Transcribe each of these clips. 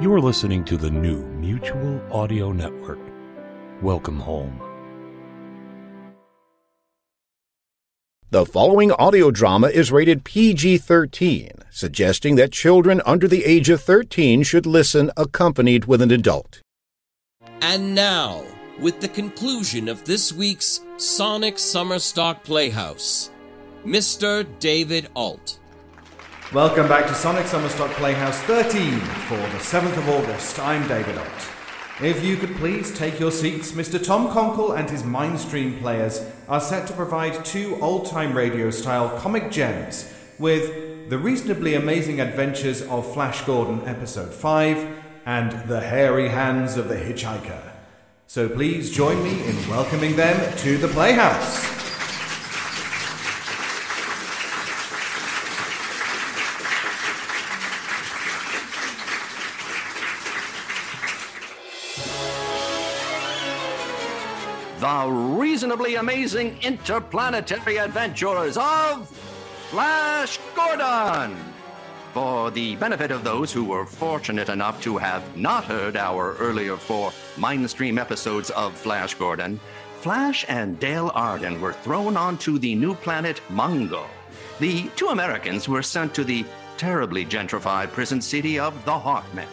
You are listening to the new Mutual Audio Network. Welcome home. The following audio drama is rated PG 13, suggesting that children under the age of 13 should listen accompanied with an adult. And now, with the conclusion of this week's Sonic Summer Stock Playhouse, Mr. David Alt. Welcome back to Sonic Summerstock Playhouse 13 for the 7th of August. I'm David Ott. If you could please take your seats, Mr. Tom Konkle and his Mindstream players are set to provide two old time radio style comic gems with The Reasonably Amazing Adventures of Flash Gordon, Episode 5, and The Hairy Hands of the Hitchhiker. So please join me in welcoming them to the Playhouse. The reasonably amazing interplanetary adventures of Flash Gordon. For the benefit of those who were fortunate enough to have not heard our earlier four Mindstream episodes of Flash Gordon, Flash and Dale Arden were thrown onto the new planet Mongo. The two Americans were sent to the terribly gentrified prison city of the Hawkmen.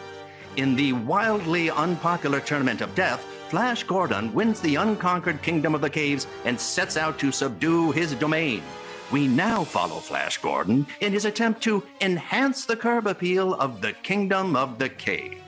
In the wildly unpopular Tournament of Death, Flash Gordon wins the unconquered Kingdom of the Caves and sets out to subdue his domain. We now follow Flash Gordon in his attempt to enhance the curb appeal of the Kingdom of the Cave.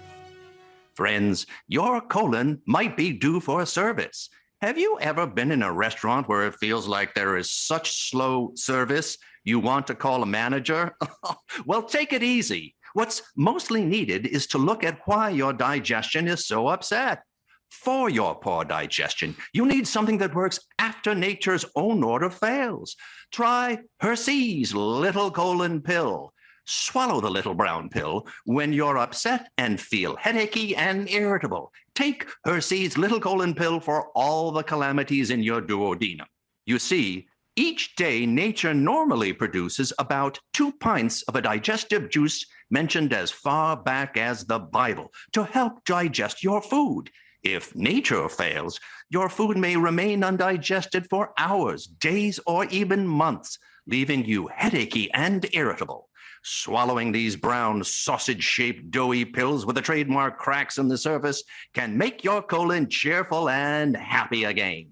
Friends, your colon might be due for a service. Have you ever been in a restaurant where it feels like there is such slow service you want to call a manager? well, take it easy. What's mostly needed is to look at why your digestion is so upset. For your poor digestion, you need something that works after nature's own order fails. Try Hershey's Little Colon Pill. Swallow the little brown pill when you're upset and feel headachy and irritable. Take Hershey's Little Colon Pill for all the calamities in your duodenum. You see, each day nature normally produces about two pints of a digestive juice mentioned as far back as the Bible to help digest your food. If nature fails, your food may remain undigested for hours, days, or even months, leaving you headachy and irritable. Swallowing these brown sausage shaped doughy pills with the trademark cracks in the surface can make your colon cheerful and happy again.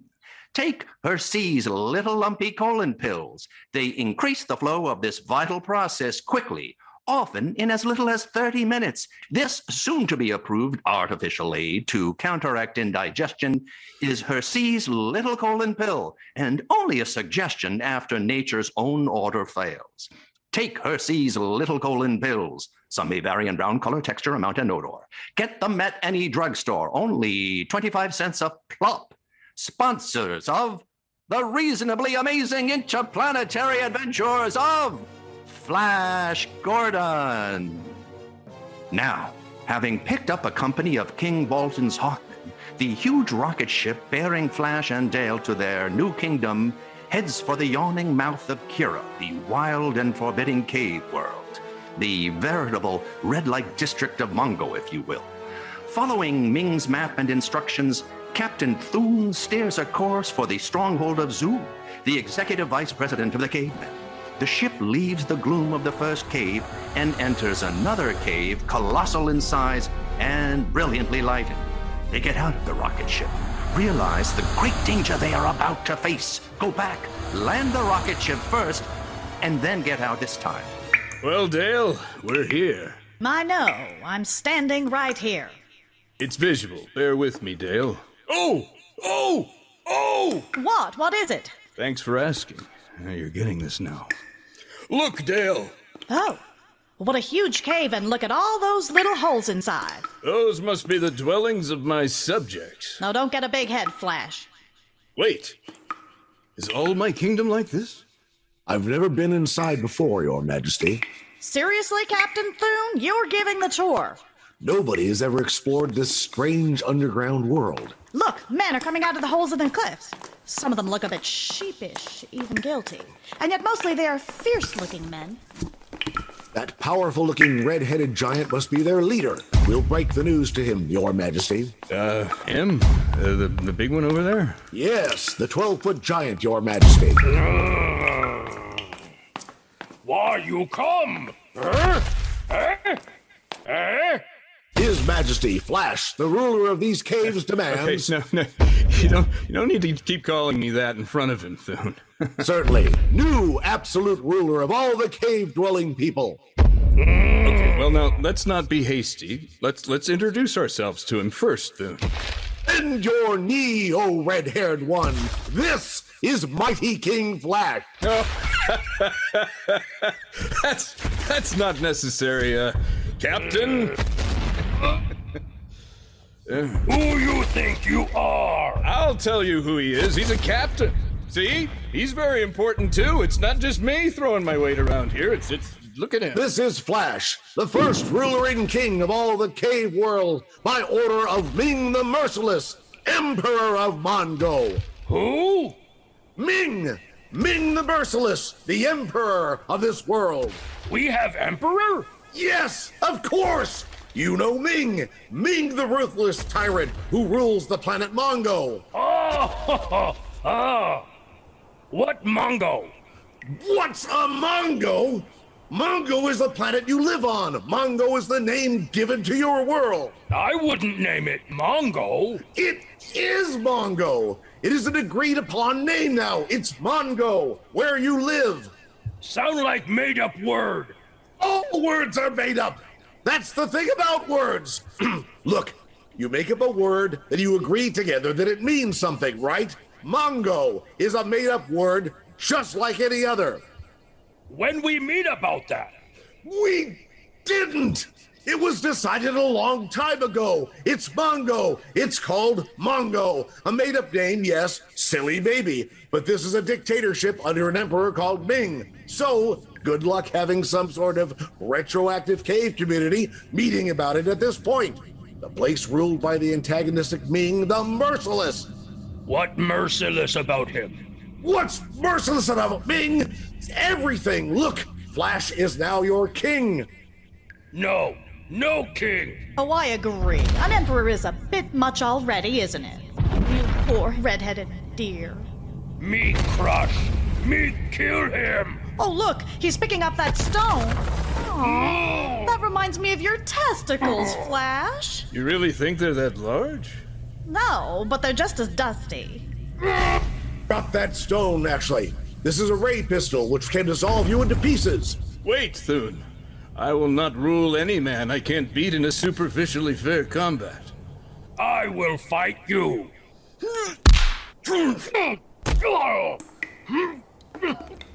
Take Hershey's little lumpy colon pills. They increase the flow of this vital process quickly, often in as little as 30 minutes. This soon to be approved artificial aid to counteract indigestion is Hershey's Little Colon Pill, and only a suggestion after nature's own order fails. Take Hershey's Little Colon Pills. Some may vary in brown color, texture, amount, and odor. Get them at any drugstore, only 25 cents a plop. Sponsors of the reasonably amazing interplanetary adventures of Flash Gordon. Now, having picked up a company of King Vultan's Hawkmen, the huge rocket ship bearing Flash and Dale to their new kingdom heads for the yawning mouth of Kira, the wild and forbidding cave world, the veritable red light district of Mongo, if you will. Following Ming's map and instructions, Captain Thune steers a course for the stronghold of Zu, the executive vice president of the cavemen. The ship leaves the gloom of the first cave and enters another cave, colossal in size and brilliantly lighted. They get out of the rocket ship, realize the great danger they are about to face, go back, land the rocket ship first, and then get out this time. Well, Dale, we're here. I know. I'm standing right here. It's visual. Bear with me, Dale. Oh! Oh! Oh! What? What is it? Thanks for asking. Now you're getting this now. Look, Dale! Oh. What a huge cave, and look at all those little holes inside. Those must be the dwellings of my subjects. Now, don't get a big head, Flash. Wait. Is all my kingdom like this? I've never been inside before, Your Majesty. Seriously, Captain Thune? You're giving the tour. Nobody has ever explored this strange underground world. Look, men are coming out of the holes in the cliffs. Some of them look a bit sheepish, even guilty. And yet mostly they are fierce looking men. That powerful looking red headed giant must be their leader. We'll break the news to him, Your Majesty. Uh, him? Uh, the, the big one over there? Yes, the 12 foot giant, Your Majesty. Why you come? Huh? Eh? Eh? His Majesty, Flash, the ruler of these caves, demands. Okay, no, no, you don't, you don't need to keep calling me that in front of him, Thune. Certainly, new absolute ruler of all the cave dwelling people. Okay, well now let's not be hasty. Let's let's introduce ourselves to him first, Thune. Bend your knee, O red haired one. This is Mighty King Flash. that's that's not necessary, uh, Captain. Who you think you are? I'll tell you who he is. He's a captain. See? He's very important too. It's not just me throwing my weight around here. It's it's look at him. This is Flash, the first ruler and king of all the cave world, by order of Ming the Merciless, Emperor of Mongo. Who? Ming! Ming the Merciless, the Emperor of this world. We have Emperor? Yes, of course! You know Ming, Ming the ruthless tyrant who rules the planet Mongo. Oh, oh. What Mongo? What's a Mongo? Mongo is the planet you live on. Mongo is the name given to your world. I wouldn't name it Mongo. It is Mongo. It is an agreed upon name now. It's Mongo, where you live. Sound like made up word. All words are made up. That's the thing about words. Look, you make up a word, then you agree together that it means something, right? Mongo is a made up word just like any other. When we meet about that? We didn't. It was decided a long time ago. It's Mongo. It's called Mongo. A made up name, yes, silly baby. But this is a dictatorship under an emperor called Ming. So, good luck having some sort of retroactive cave community meeting about it at this point. The place ruled by the antagonistic Ming the Merciless. What merciless about him? What's merciless about Ming? Everything. Look, Flash is now your king. No, no king. Oh, I agree. An emperor is a bit much already, isn't it? You poor red-headed dear. Me crush. Me kill him. Oh, look, he's picking up that stone. Aww, that reminds me of your testicles, Flash. You really think they're that large? No, but they're just as dusty. Drop that stone, actually. This is a ray pistol which can dissolve you into pieces. Wait, Thune. I will not rule any man I can't beat in a superficially fair combat. I will fight you.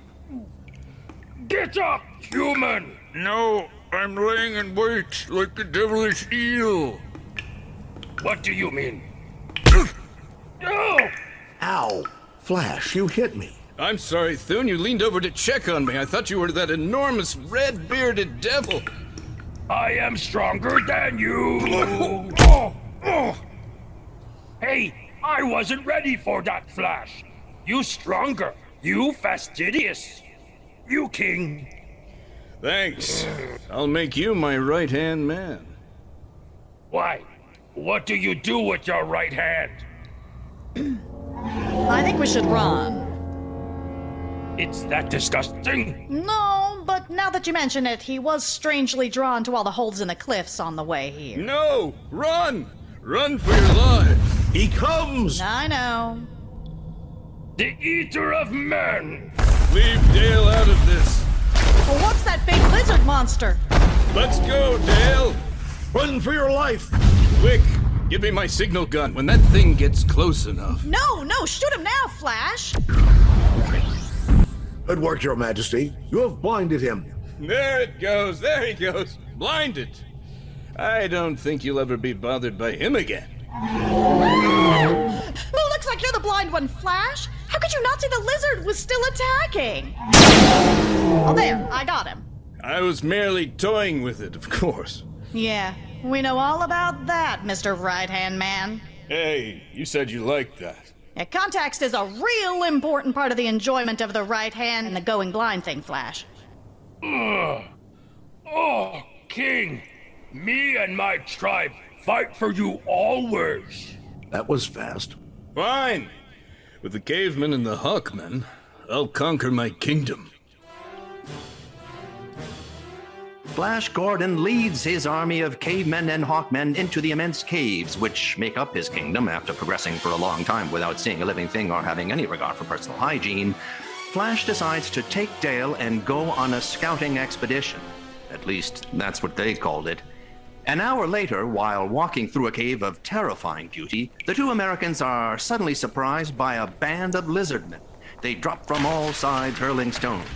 Get up, human! No, I'm laying in wait like a devilish eel. What do you mean? Ow! Flash, you hit me. I'm sorry, Thune. You leaned over to check on me. I thought you were that enormous red bearded devil. I am stronger than you. oh, oh. Hey, I wasn't ready for that flash. You stronger. You fastidious. You king. Thanks. I'll make you my right hand man. Why? What do you do with your right hand? I think we should run. It's that disgusting. No, but now that you mention it, he was strangely drawn to all the holes in the cliffs on the way here. No! Run! Run for your life! He comes! I know. The eater of men! Leave Dale out of this. Well, what's that big lizard monster? Let's go, Dale! Run for your life! Quick! Give me my signal gun when that thing gets close enough. No, no, shoot him now, Flash! Good work, Your Majesty. You have blinded him. There it goes. There he goes. Blinded. I don't think you'll ever be bothered by him again. Well, looks like you're the blind one, Flash. How could you not see the lizard was still attacking? Oh, there, I got him. I was merely toying with it, of course. Yeah, we know all about that, Mr. Right Hand Man. Hey, you said you liked that. Yeah, context is a real important part of the enjoyment of the right hand and the going blind thing, Flash. Ugh. Oh, King, me and my tribe fight for you always. That was fast. Fine. With the cavemen and the hawkmen, I'll conquer my kingdom. Flash Gordon leads his army of cavemen and hawkmen into the immense caves which make up his kingdom after progressing for a long time without seeing a living thing or having any regard for personal hygiene. Flash decides to take Dale and go on a scouting expedition. At least, that's what they called it. An hour later, while walking through a cave of terrifying beauty, the two Americans are suddenly surprised by a band of lizardmen. They drop from all sides, hurling stones.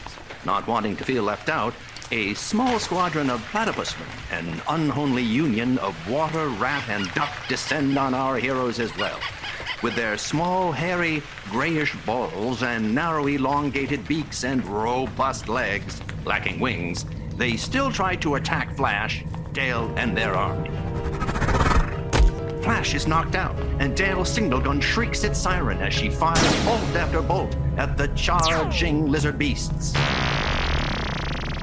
Not wanting to feel left out, a small squadron of platypusmen, an unholy union of water, rat, and duck descend on our heroes as well. With their small, hairy, grayish balls and narrow, elongated beaks and robust legs, lacking wings, they still try to attack Flash, Dale, and their army. Flash is knocked out, and Dale's signal gun shrieks its siren as she fires bolt after bolt at the charging lizard beasts.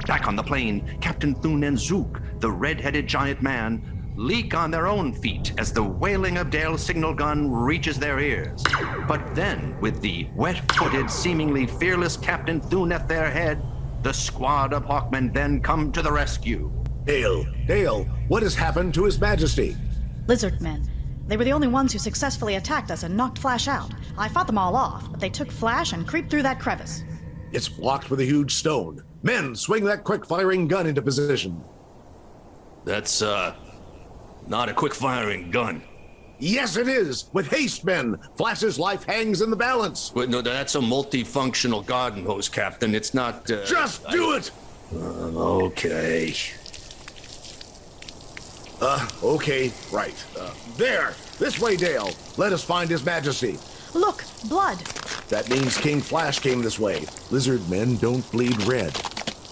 Back on the plane, Captain Thune and Zook, the red-headed giant man, leak on their own feet as the wailing of Dale's signal gun reaches their ears. But then, with the wet-footed, seemingly fearless Captain Thune at their head, the squad of Hawkmen then come to the rescue. Dale, Dale, what has happened to His Majesty? Lizard men. They were the only ones who successfully attacked us and knocked Flash out. I fought them all off, but they took Flash and creeped through that crevice. It's blocked with a huge stone. Men, swing that quick firing gun into position. That's, uh, not a quick firing gun. Yes, it is. With haste, men. Flash's life hangs in the balance. But no, that's a multifunctional garden hose, Captain. It's not. Uh, Just do it. Uh, okay. Uh, okay, right. Uh, there. This way, Dale. Let us find His Majesty. Look, blood. That means King Flash came this way. Lizard men don't bleed red.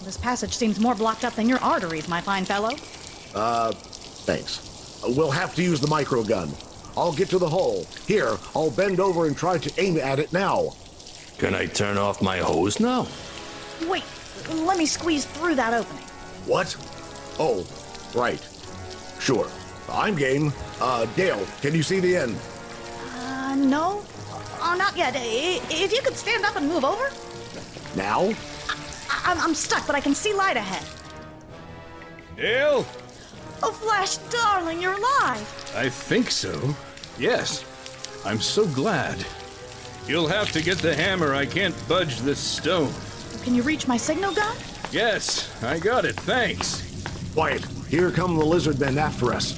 This passage seems more blocked up than your arteries, my fine fellow. Uh, thanks. We'll have to use the micro gun. I'll get to the hole. Here, I'll bend over and try to aim at it now. Can I turn off my hose now? Wait, let me squeeze through that opening. What? Oh, right. Sure. I'm game. Uh, Dale, can you see the end? Uh, no? Oh, not yet. I- If you could stand up and move over? Now? I- I'm, I'm stuck, but I can see light ahead. Dale? Oh, Flash, darling, you're alive. I think so. Yes. I'm so glad. You'll have to get the hammer. I can't budge this stone. Can you reach my signal gun? Yes, I got it. Thanks. Quiet. Here come the lizard men after us.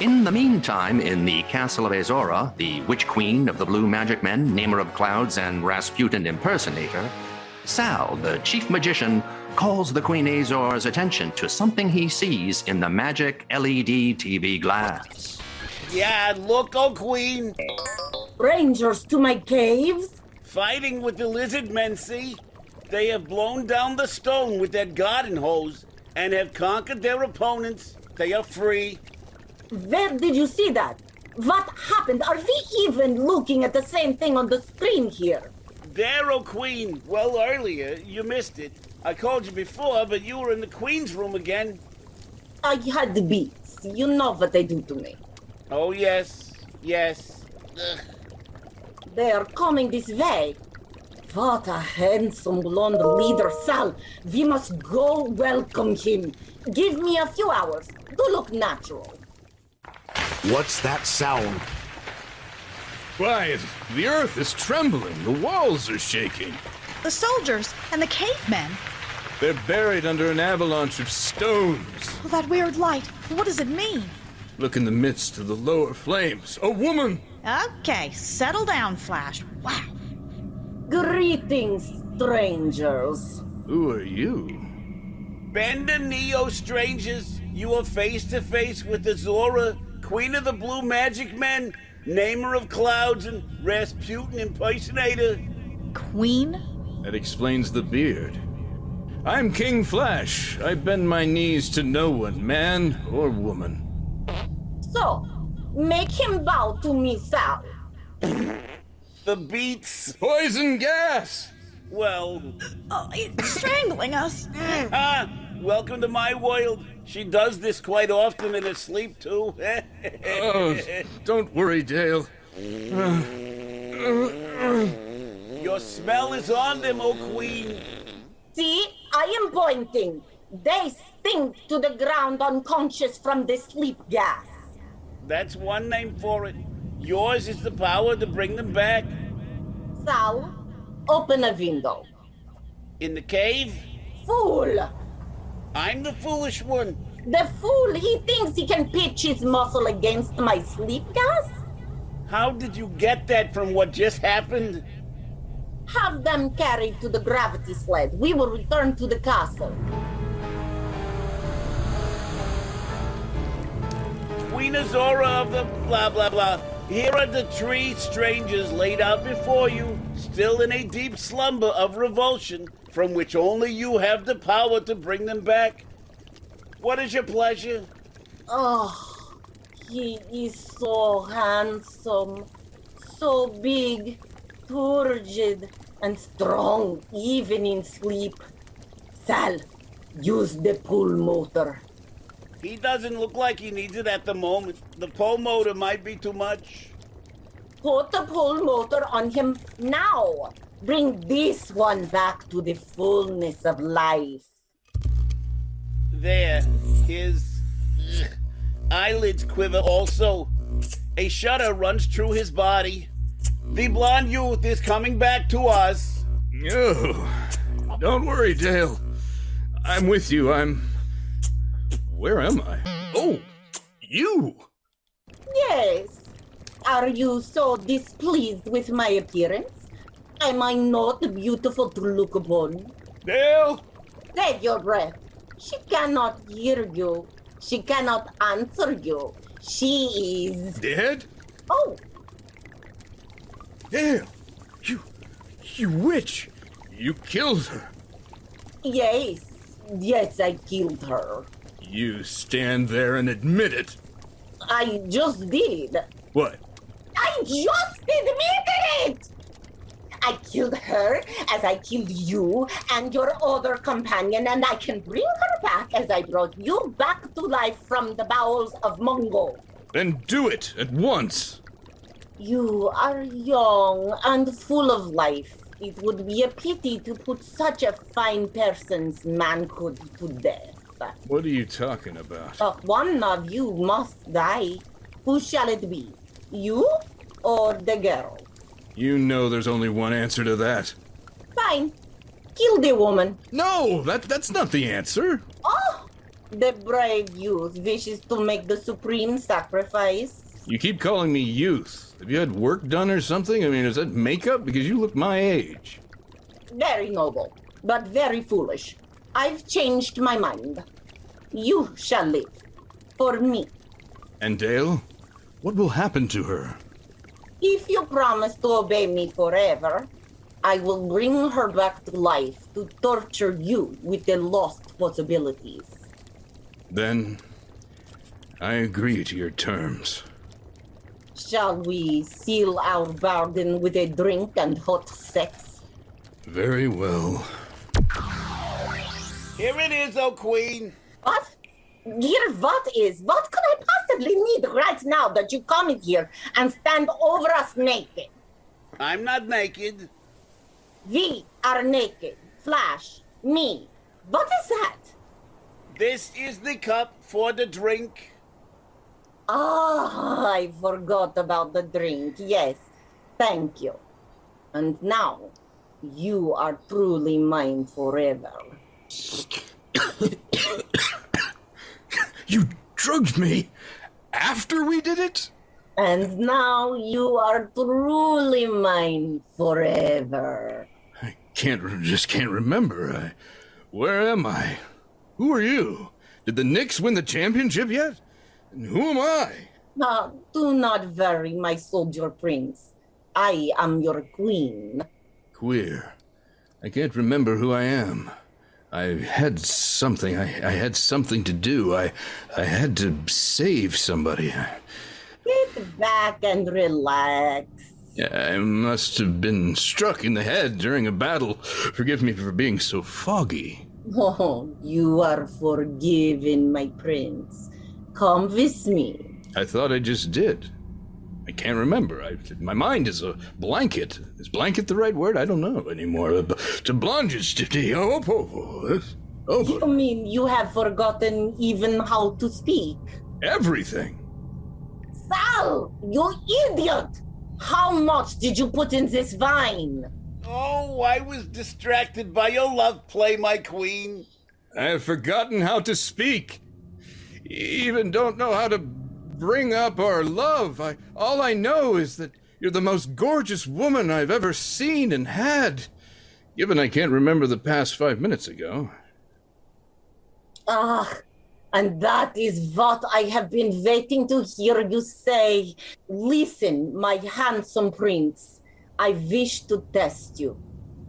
In the meantime, in the castle of Azora, the witch queen of the blue magic men, namer of clouds, and Rasputin impersonator, Sal, the chief magician, calls the Queen Azora's attention to something he sees in the magic LED TV glass. Yeah, look, oh queen. Rangers to my caves? Fighting with the lizard men, see? They have blown down the stone with their garden hose and have conquered their opponents. They are free. Where did you see that? What happened? Are we even looking at the same thing on the screen here? There, oh queen. Well, earlier, you missed it. I called you before, but you were in the queen's room again. I had the beats. You know what they do to me. Oh, yes. Yes. Ugh. They are coming this way. What a handsome blonde leader, Sal. We must go welcome him. Give me a few hours. Do look natural. What's that sound? Why, The earth is trembling. The walls are shaking. The soldiers and the cavemen. They're buried under an avalanche of stones. Oh, that weird light. What does it mean? Look in the midst of the lower flames. A woman! Okay, settle down, Flash. Wow. Greetings. strangers. Who are you? Bend the Neo strangers. You are face to face with Azora, Queen of the Blue Magic Men, Namer of Clouds, and Rasputin impersonator. Queen? That explains the beard. I'm King Flash. I bend my knees to no one, man or woman. So, make him bow to me, Sal. The beats. Poison gas! Well. Oh, it's strangling us. ah, welcome to my world. She does this quite often in her sleep, too. oh, don't worry, Dale. Your smell is on them, O Queen. See, I am pointing. They stink to the ground unconscious from the sleep gas. That's one name for it. Yours is the power to bring them back. Sal, open a window. In the cave? Fool! I'm the foolish one. The fool, he thinks he can pitch his muscle against my sleep gas? How did you get that from what just happened? Have them carried to the gravity sled. We will return to the castle. Queen Azora of the blah blah blah. Here are the three strangers laid out before you, still in a deep slumber of revulsion, from which only you have the power to bring them back. What is your pleasure? Oh, he is so handsome, so big, turgid, and strong, even in sleep. Sal, use the pull motor. He doesn't look like he needs it at the moment. The pull motor might be too much. Put the pull motor on him now. Bring this one back to the fullness of life. There, his ugh, eyelids quiver also. A shudder runs through his body. The blonde youth is coming back to us. No, don't worry, Dale. I'm with you. I'm. Where am I? Oh, you! Yes. Are you so displeased with my appearance? Am I not beautiful to look upon? Dale! Save your breath. She cannot hear you. She cannot answer you. She is. Dead? Oh, Dale! You. You witch! You killed her! yes. Yes, I killed her. You stand there and admit it! I just did. What? I just admitted it! I killed her as I killed you and your other companion, and I can bring her back as I brought you back to life from the bowels of Mongo. Then do it at once! You are young and full of life. It would be a pity to put such a fine person's manhood to death. What are you talking about? But one of you must die. Who shall it be? You or the girl? You know there's only one answer to that. Fine. Kill the woman. No, that that's not the answer. Oh! The brave youth wishes to make the supreme sacrifice. You keep calling me youth. Have you had work done or something? I mean, is that makeup? Because you look my age. Very noble, but very foolish. I've changed my mind. You shall live. For me. And Dale? What will happen to her? If you promise to obey me forever, I will bring her back to life to torture you with the lost possibilities. Then I agree to your terms. Shall we seal our bargain with a drink and hot sex? Very well. Here it is, O Queen. What? Here, what is? What could I possibly need right now that you come in here and stand over us naked? I'm not naked. We are naked. Flash, me. What is that? This is the cup for the drink. Ah, I forgot about the drink. Yes, thank you. And now, you are truly mine forever. You drugged me after we did it? And now you are truly mine forever. I can't just can't remember. I, where am I? Who are you? Did the Knicks win the championship yet? And who am I? Ah, do not worry, my soldier prince. I am your queen. Queer. I can't remember who I am. I had something. I, I had something to do. I I had to save somebody. Get back and relax. I must have been struck in the head during a battle. Forgive me for being so foggy. Oh, you are forgiven, my prince. Come with me. I thought I just did. I can't remember. I, my mind is a blanket. Is blanket the right word? I don't know anymore. Uh, to blonges to oh, oh, oh, You mean you have forgotten even how to speak? everything. Sal, you idiot! How much did you put in this wine? Oh, I was distracted by your love play, my queen. I have forgotten how to speak. Even don't know how to bring up our love. I, all I know is that you're the most gorgeous woman I've ever seen and had. Given I can't remember the past five minutes ago. Ah, and that is what I have been waiting to hear you say. Listen, my handsome prince, I wish to test you.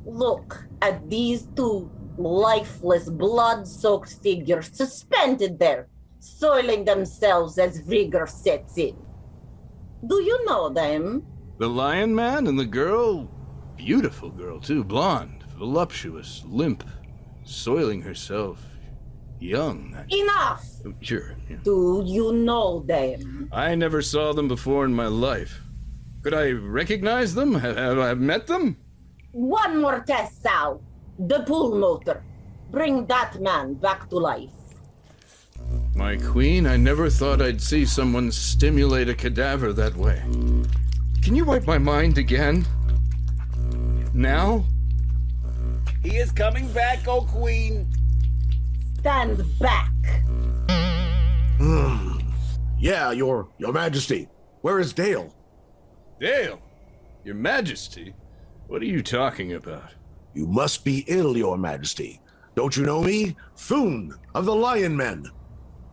Look at these two lifeless, blood soaked figures suspended there, soiling themselves as rigor sets in. Do you know them? The lion man and the girl, beautiful girl too, blonde, voluptuous, limp, soiling herself, young. Enough! Oh, Sure. yeah. Do you know them? I never saw them before in my life. Could I recognize them? Have, have I met them? One more test, Sal. The pool motor. Bring that man back to life. My queen, I never thought I'd see someone stimulate a cadaver that way. Can you wipe my mind again? Now? He is coming back, oh queen. Stand back. Hmm. Yeah, your your majesty. Where is Dale? Dale, your majesty, what are you talking about? You must be ill, your majesty. Don't you know me? Thune of the Lion Men.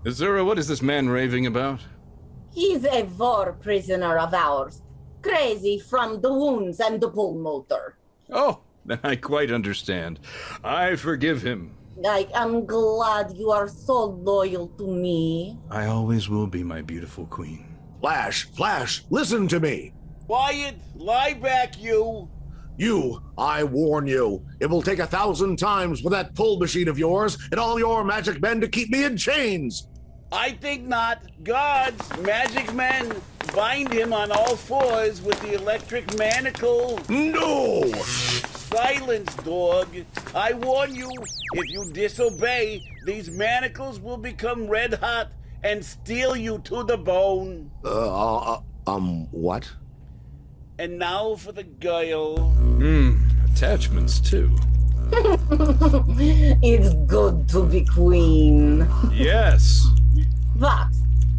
Azura, what is this man raving about? He's a war prisoner of ours. Crazy from the wounds and the pull motor. Oh, then I quite understand. I forgive him. I am glad you are so loyal to me. I always will be my beautiful queen. Flash, Flash, listen to me. Quiet, lie back, you. You, I warn you, it will take a thousand times for that pull machine of yours and all your magic men to keep me in chains. I think not. Guards, magic men, bind him on all fours with the electric manacle. No! Silence, dog. I warn you, if you disobey, these manacles will become red hot and steal you to the bone. Uh, uh, um, what? And now for the girl. Hmm, attachments too. it's good to be queen. Yes. What?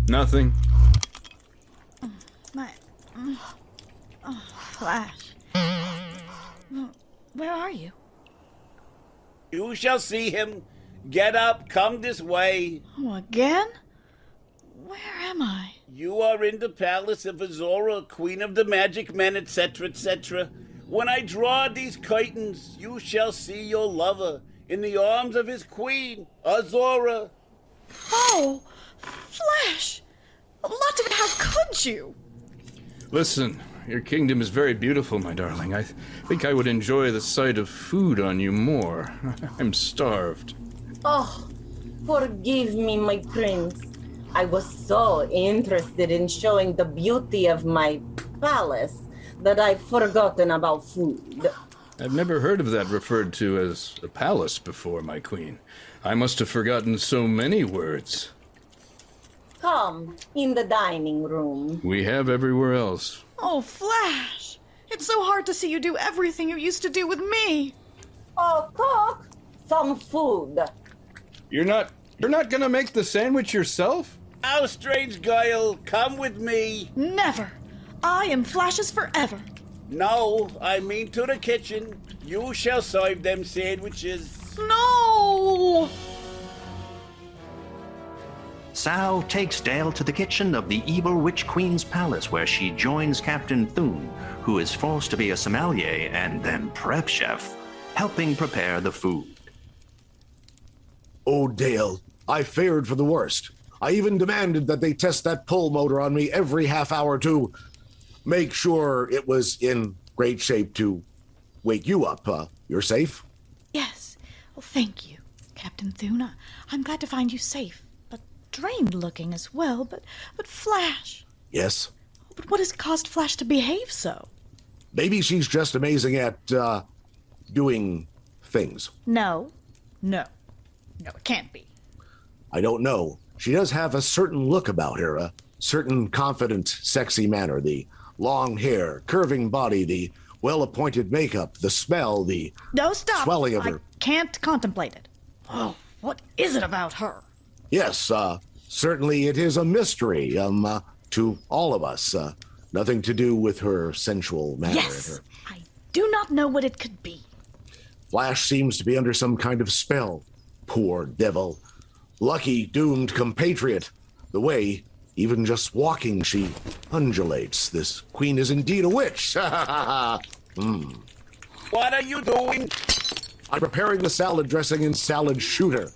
Nothing. My. Oh, Flash. Where are you? You shall see him. Get up, come this way. Oh, again? Where am I? You are in the palace of Azora, queen of the magic men, etc., etc. When I draw these curtains, you shall see your lover in the arms of his queen, Azora. Oh, Flash! Lots of it, how could you? Listen, your kingdom is very beautiful, my darling. I th- think I would enjoy the sight of food on you more. I'm starved. Oh, forgive me, my prince. I was so interested in showing the beauty of my palace that I've forgotten about food. I've never heard of that referred to as a palace before, my queen. I must have forgotten so many words. Come, in the dining room. We have everywhere else. Oh, Flash! It's so hard to see you do everything you used to do with me. Oh, cook, some food. You're not. You're not gonna make the sandwich yourself? Now, strange girl, come with me. Never. I am Flash's forever. No, I mean to the kitchen. You shall serve them sandwiches. No! Sal takes Dale to the kitchen of the evil Witch Queen's palace, where she joins Captain Thune, who is forced to be a sommelier and then prep chef, helping prepare the food. Oh, Dale, I feared for the worst. I even demanded that they test that pull motor on me every half hour to make sure it was in great shape to wake you up. Uh, you're safe? Yes. Well, thank you, Captain Thune. I'm glad to find you safe, but drained looking as well. But, but Flash. Yes. But what has caused Flash to behave so? Maybe she's just amazing at uh, doing things. No. No. No, it can't be. I don't know. She does have a certain look about her, a certain confident, sexy manner. The long hair, curving body, the well appointed makeup, the smell, the No, stop. swelling of I her. can't contemplate it. Oh, what is it about her? Yes, uh, certainly it is a mystery um, uh, to all of us. Uh, nothing to do with her sensual manner. Yes. her I do not know what it could be. Flash seems to be under some kind of spell. Poor devil. Lucky doomed compatriot. The way, even just walking, she undulates. This queen is indeed a witch. Hmm. What are you doing? I'm preparing the salad dressing in salad shooter.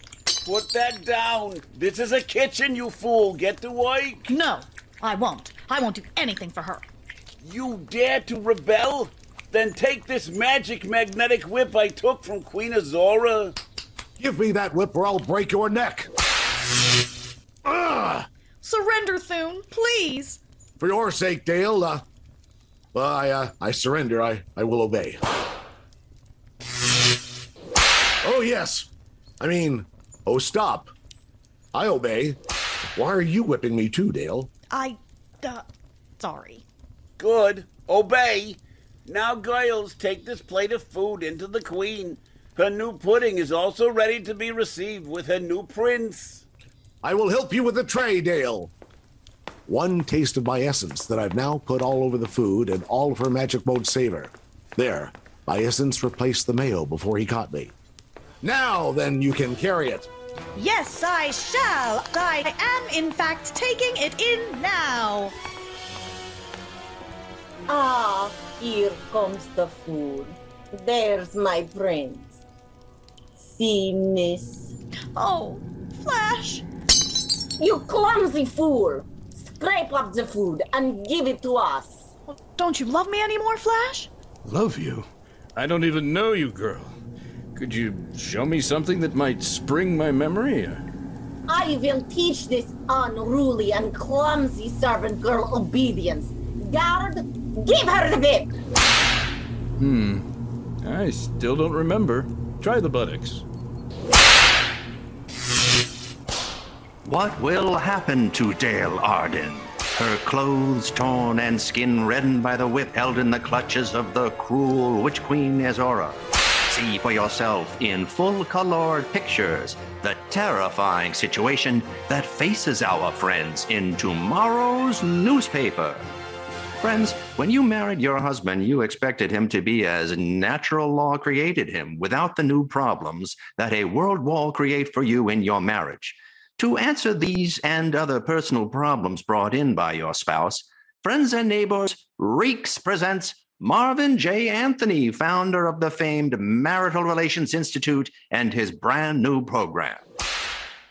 Put that down. This is a kitchen, you fool. Get to work. No, I won't. I won't do anything for her. You dare to rebel? Then take this magic magnetic whip I took from Queen Azora. Give me that whip or I'll break your neck. Ugh! Surrender, Thune, please. For your sake, Dale, uh, well, I, uh, I surrender. I, I will obey. Oh, yes. I mean, oh, stop. I obey. Why are you whipping me too, Dale? I, uh, sorry. Good. Obey. Now, Giles, take this plate of food into the Queen. Her new pudding is also ready to be received with her new prince. I will help you with the tray, Dale. One taste of my essence that I've now put all over the food and all of her magic mode savor. There, my essence replaced the mayo before he caught me. Now, then, you can carry it. Yes, I shall. I am, in fact, taking it in now. Ah, here comes the food. There's my prince. See, miss. Oh, Flash. You clumsy fool! Scrape up the food and give it to us. Don't you love me anymore, Flash? Love you? I don't even know you, girl. Could you show me something that might spring my memory? I will teach this unruly and clumsy servant girl obedience. Guard, give her the whip! Hmm. I still don't remember. Try the buttocks. What will happen to Dale Arden? Her clothes torn and skin reddened by the whip held in the clutches of the cruel Witch Queen Azora. See for yourself in full colored pictures the terrifying situation that faces our friends in tomorrow's newspaper. Friends, when you married your husband, you expected him to be as natural law created him without the new problems that a world war create for you in your marriage. To answer these and other personal problems brought in by your spouse, Friends and Neighbors Reeks presents Marvin J. Anthony, founder of the famed Marital Relations Institute, and his brand new program.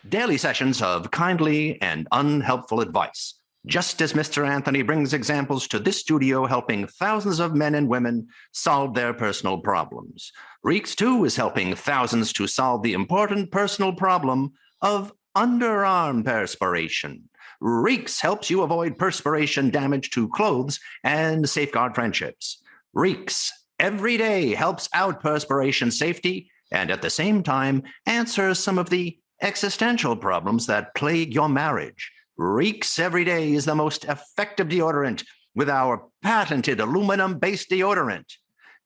Daily sessions of kindly and unhelpful advice. Just as Mr. Anthony brings examples to this studio helping thousands of men and women solve their personal problems, Reeks too is helping thousands to solve the important personal problem of underarm perspiration. Reeks helps you avoid perspiration damage to clothes and safeguard friendships. Reeks every day helps out perspiration safety and at the same time answers some of the existential problems that plague your marriage. Reeks every day is the most effective deodorant with our patented aluminum based deodorant.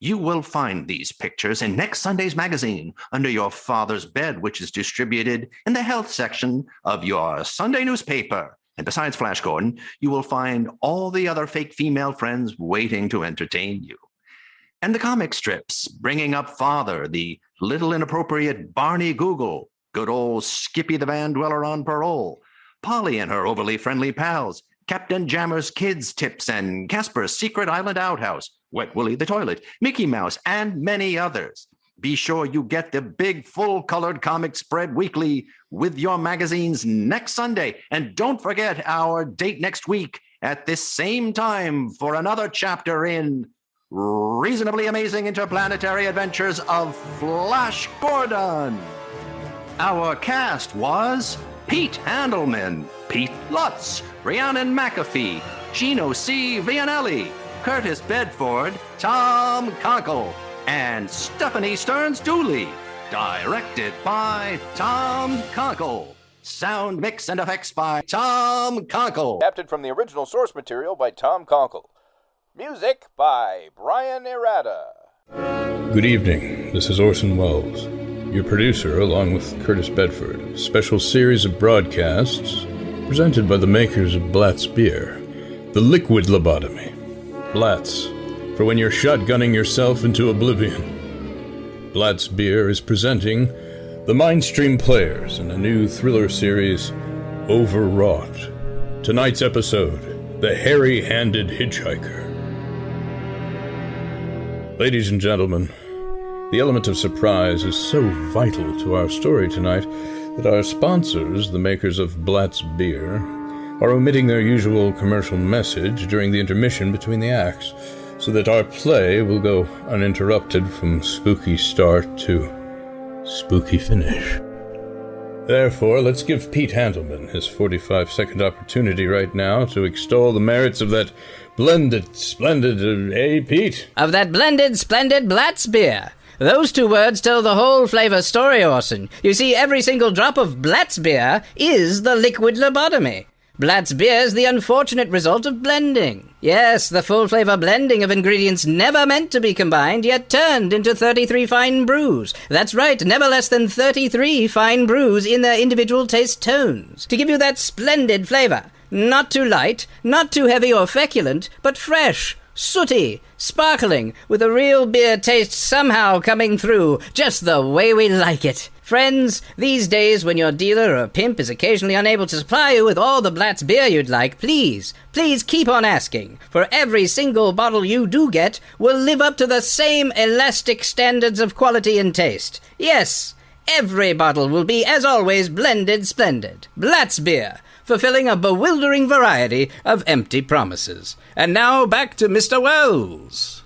You will find these pictures in next Sunday's magazine under your father's bed, which is distributed in the health section of your Sunday newspaper. And besides Flash Gordon, you will find all the other fake female friends waiting to entertain you. And the comic strips, bringing up Father, the little inappropriate Barney Google, good old Skippy the Van Dweller on parole, Polly and her overly friendly pals, Captain Jammer's Kids Tips, and Casper's Secret Island Outhouse, Wet Willie the Toilet, Mickey Mouse, and many others. Be sure you get the big full colored comic spread weekly with your magazines next Sunday. And don't forget our date next week at this same time for another chapter in Reasonably Amazing Interplanetary Adventures of Flash Gordon. Our cast was Pete Handelman, Pete Lutz, Rhiannon McAfee, Gino C. Vianelli, Curtis Bedford, Tom Konkle, and Stephanie Stearns Dooley. Directed by Tom Konkle. Sound mix and effects by Tom Konkle. Adapted from the original source material by Tom Konkle. Music by Brian Errata. Good evening. This is Orson Welles, your producer, along with Curtis Bedford. A special series of broadcasts presented by the makers of Blatz Beer, the liquid lobotomy. Blatz, for when you're shotgunning yourself into oblivion. Blatz Beer is presenting the Mindstream Players in a new thriller series, Overwrought. Tonight's episode The Hairy Handed Hitchhiker. Ladies and gentlemen, the element of surprise is so vital to our story tonight that our sponsors, the makers of Blatz Beer, are omitting their usual commercial message during the intermission between the acts, so that our play will go uninterrupted from spooky start to spooky finish. Therefore, let's give Pete Handelman his 45 second opportunity right now to extol the merits of that blended, splendid, uh, eh, Pete? Of that blended, splendid Blatz beer. Those two words tell the whole flavor story, Orson. You see, every single drop of Blatz beer is the liquid lobotomy. Blatz beer is the unfortunate result of blending. Yes, the full flavor blending of ingredients never meant to be combined, yet turned into 33 fine brews. That's right, never less than 33 fine brews in their individual taste tones. To give you that splendid flavor. Not too light, not too heavy or feculent, but fresh, sooty, sparkling, with a real beer taste somehow coming through, just the way we like it. Friends, these days when your dealer or pimp is occasionally unable to supply you with all the Blatz beer you'd like, please, please keep on asking, for every single bottle you do get will live up to the same elastic standards of quality and taste. Yes, every bottle will be, as always, blended splendid. Blatz beer fulfilling a bewildering variety of empty promises. And now back to Mr. Welles.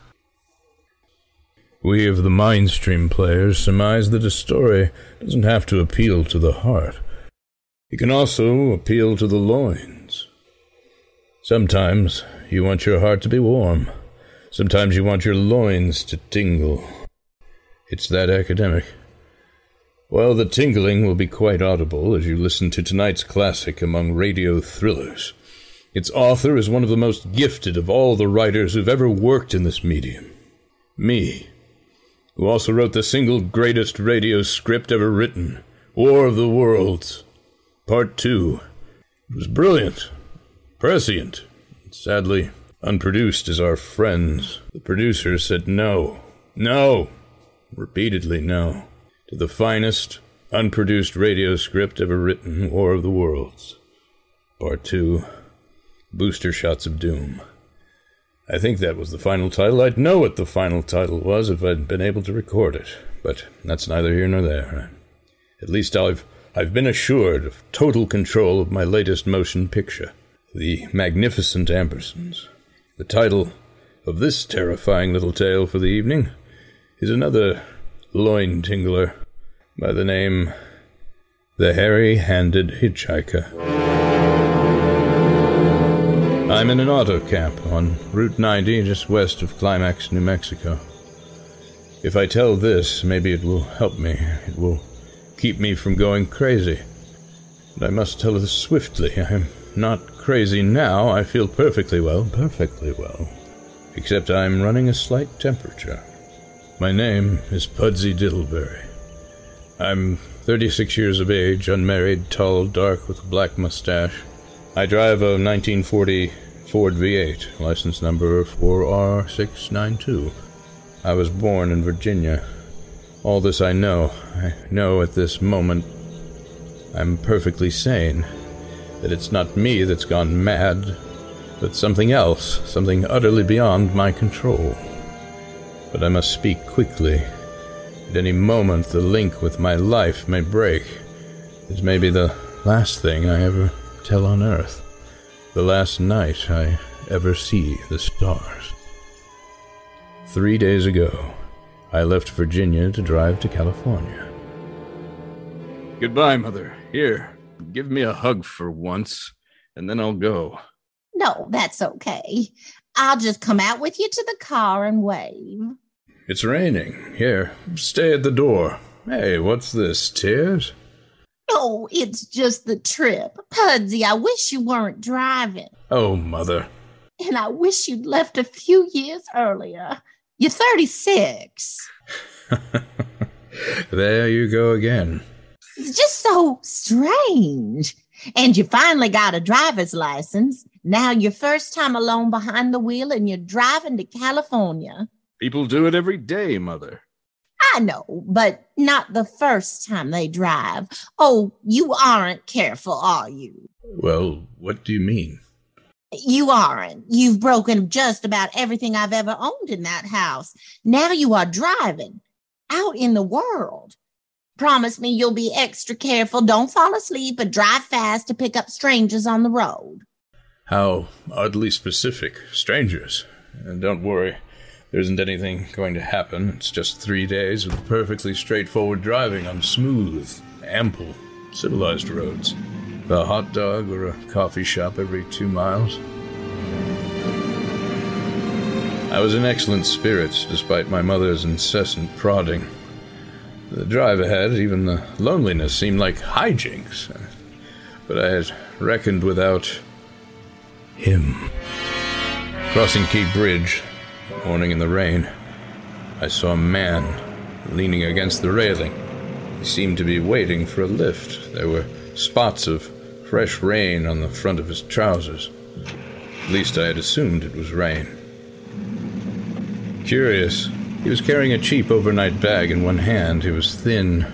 We of the Mindstream players surmise that a story doesn't have to appeal to the heart. It can also appeal to the loins. Sometimes you want your heart to be warm. Sometimes you want your loins to tingle. It's that academic. Well, the tingling will be quite audible as you listen to tonight's classic among radio thrillers. Its author is one of the most gifted of all the writers who've ever worked in this medium. Me, who also wrote the single greatest radio script ever written, War of the Worlds, Part 2. It was brilliant, prescient, sadly unproduced as our friends. The producers said no, no, repeatedly no, to the finest, unproduced radio script ever written, War of the Worlds. Part 2 Booster Shots of Doom. I think that was the final title. I'd know what the final title was if I'd been able to record it, but that's neither here nor there. At least I've I've been assured of total control of my latest motion picture, The Magnificent Ambersons. The title of this terrifying little tale for the evening is another loin tingler by the name The Hairy Handed Hitchhiker. I'm in an auto camp on Route 90 just west of Climax, New Mexico. If I tell this, maybe it will help me. It will keep me from going crazy. But I must tell this swiftly. I'm not crazy now. I feel perfectly well, perfectly well. Except I'm running a slight temperature. My name is Pudsey Diddleberry. I'm 36 years of age, unmarried, tall, dark, with a black mustache. I drive a 1940 Ford V8, license number 4R692. I was born in Virginia. All this I know. I know at this moment I'm perfectly sane. That it's not me that's gone mad, but something else, something utterly beyond my control. But I must speak quickly. At any moment, the link with my life may break. This may be the last thing I ever tell on earth, the last night I ever see the stars. Three days ago, I left Virginia to drive to California. Goodbye, Mother. Here, give me a hug for once, and then I'll go. No, that's okay. I'll just come out with you to the car and wave. It's raining. Here, stay at the door. Hey, what's this, tears? Oh, it's just the trip. Pudsey, I wish you weren't driving. Oh, Mother. And I wish you'd left a few years earlier. You're 36. there you go again. It's just so strange. And you finally got a driver's license. Now your first time alone behind the wheel and you're driving to California. People do it every day, Mother. I know, but not the first time they drive. Oh, you aren't careful, are you? Well, what do you mean? You aren't. You've broken just about everything I've ever owned in that house. Now you are driving out in the world. Promise me you'll be extra careful. Don't fall asleep and drive fast to pick up strangers on the road. How oddly specific. Strangers. And don't worry, there isn't anything going to happen. It's just three days of perfectly straightforward driving on smooth, ample, civilized roads. A hot dog or a coffee shop every two miles. I was in excellent spirits despite my mother's incessant prodding. The drive ahead, even the loneliness, seemed like hijinks. But I had reckoned without him. Crossing Key Bridge, morning in the rain, I saw a man leaning against the railing. He seemed to be waiting for a lift. There were spots of fresh rain on the front of his trousers. At least I had assumed it was rain. Curious, he was carrying a cheap overnight bag in one hand. He was thin,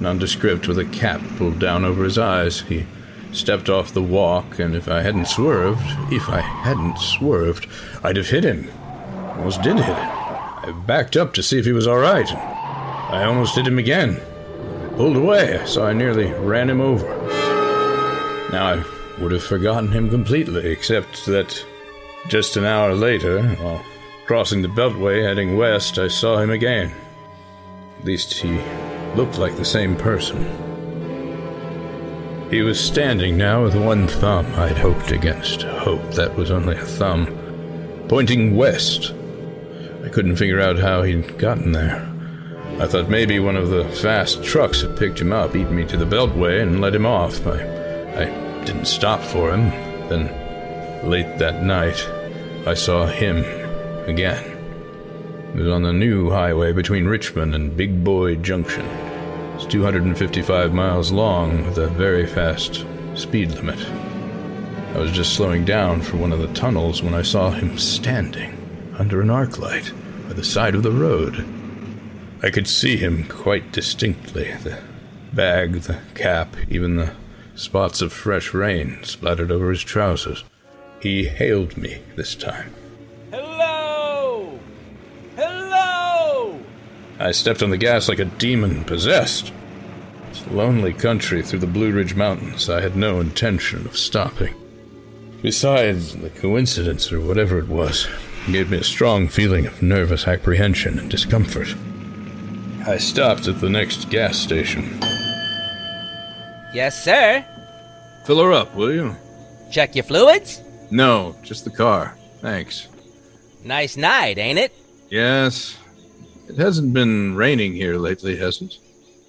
nondescript, with a cap pulled down over his eyes. He stepped off the walk, and if I hadn't swerved, if I hadn't swerved, I'd have hit him. Almost did hit him. I backed up to see if he was all right. I almost hit him again. I pulled away. Saw I nearly ran him over. Now I would have forgotten him completely, except that just an hour later, while crossing the Beltway heading west, I saw him again. At least he looked like the same person. He was standing now with one thumb, I'd hoped against hope that was only a thumb, pointing west. I couldn't figure out how he'd gotten there. I thought maybe one of the fast trucks had picked him up, eaten me to the Beltway, and let him off. I, I didn't stop for him. Then, late that night, I saw him again. It was on the new highway between Richmond and Big Boy Junction. It's 255 miles long with a very fast speed limit. I was just slowing down for one of the tunnels when I saw him standing under an arc light by the side of the road. I could see him quite distinctly the bag, the cap, even the spots of fresh rain splattered over his trousers. He hailed me this time. Hello! Hello! I stepped on the gas like a demon possessed. It's a lonely country through the Blue Ridge Mountains. I had no intention of stopping. Besides, the coincidence, or whatever it was, gave me a strong feeling of nervous apprehension and discomfort. I stopped at the next gas station. Yes, sir. Fill her up, will you? Check your fluids? No, just the car. Thanks. Nice night, ain't it? Yes. It hasn't been raining here lately, has it?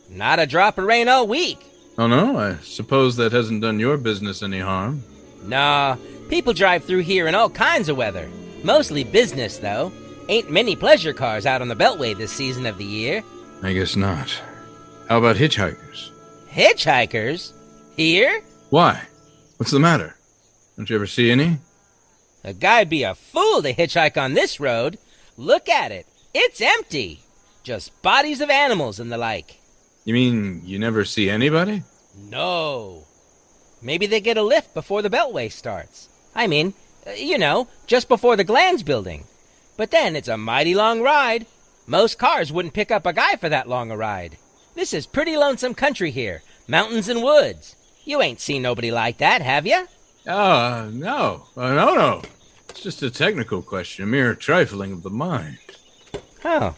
Not a drop of rain all week. Oh no? I suppose that hasn't done your business any harm. Nah, people drive through here in all kinds of weather. Mostly business, though. Ain't many pleasure cars out on the Beltway this season of the year. I guess not. How about hitchhikers? Hitchhikers? Here? Why? What's the matter? Don't you ever see any? A guy'd be a fool to hitchhike on this road. Look at it. It's empty. Just bodies of animals and the like. You mean you never see anybody? No. Maybe they get a lift before the Beltway starts. I mean, you know, just before the Glands building. But then it's a mighty long ride. Most cars wouldn't pick up a guy for that long a ride. This is pretty lonesome country here. Mountains and woods. You ain't seen nobody like that, have you? Uh, no. Uh, no, no. It's just a technical question, a mere trifling of the mind. Oh,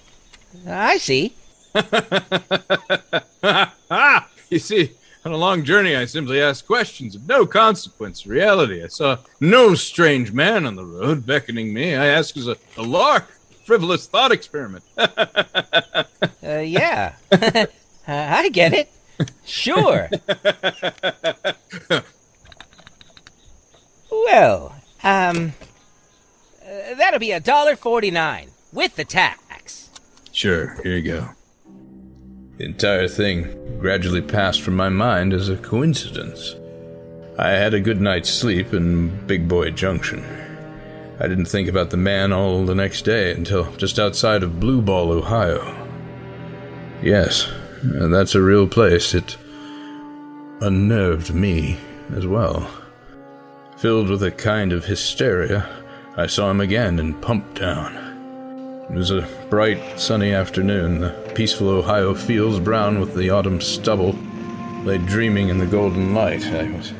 I see. you see, on a long journey, I simply ask questions of no consequence. Reality, I saw no strange man on the road beckoning me. I ask as a, a lark, frivolous thought experiment. uh, yeah. I get it. Sure. well, um, uh, that'll be a dollar forty-nine with the tax. Sure, here you go. The entire thing gradually passed from my mind as a coincidence. I had a good night's sleep in Big Boy Junction. I didn't think about the man all the next day until just outside of Blue Ball, Ohio. Yes, and that's a real place. It unnerved me as well. Filled with a kind of hysteria, I saw him again in Pump Town. It was a bright, sunny afternoon. The peaceful Ohio fields, brown with the autumn stubble, lay dreaming in the golden light. I was,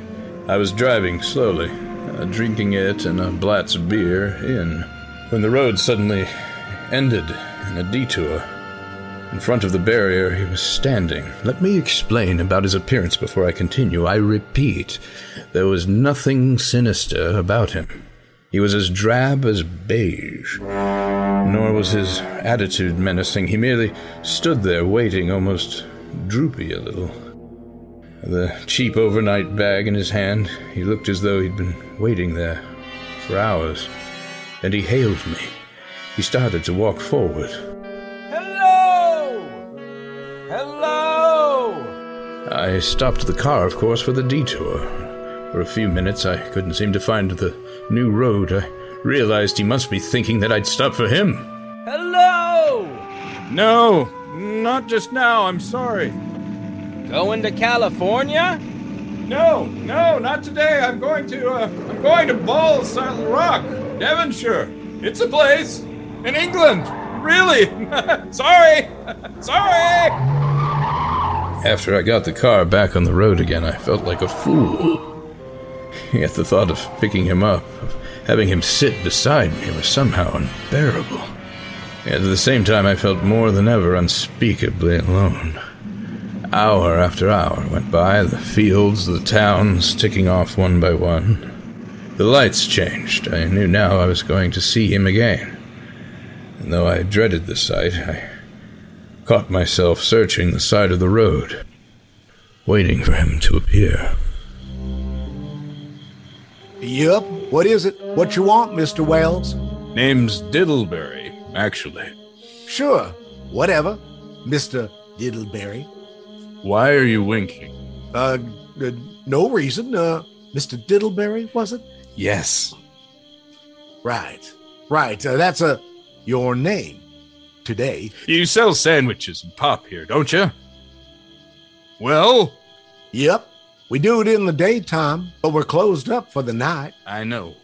I was driving slowly, uh, drinking it and a Blatz beer in, when the road suddenly ended in a detour. In front of the barrier, he was standing. Let me explain about his appearance before I continue. I repeat, there was nothing sinister about him. He was as drab as beige. Nor was his attitude menacing. He merely stood there waiting, almost droopy a little. The cheap overnight bag in his hand, he looked as though he'd been waiting there for hours. And he hailed me. He started to walk forward. Hello! Hello! I stopped the car, of course, for the detour. For a few minutes, I couldn't seem to find the new road. I realized he must be thinking that I'd stop for him. Hello! No, not just now. I'm sorry. Going to California? No, no, not today. I'm going to, uh, I'm going to Balsall Rock, Devonshire. It's a place in England. Really? sorry. sorry. After I got the car back on the road again, I felt like a fool. Yet the thought of picking him up, of having him sit beside me, was somehow unbearable. Yet at the same time, I felt more than ever unspeakably alone. Hour after hour went by, the fields, the towns ticking off one by one. The lights changed. I knew now I was going to see him again. And though I dreaded the sight, I caught myself searching the side of the road, waiting for him to appear. Yup. What is it? What you want, Mr. Welles? Name's Diddleberry, actually. Sure. Whatever, Mr. Diddleberry. Why are you winking? Uh, uh, no reason. Uh, Mr. Diddleberry, was it? Yes. Right. Right. Uh, that's a your name today. You sell sandwiches and pop here, don't you? Well? Yep. We do it in the daytime, but we're closed up for the night. I know.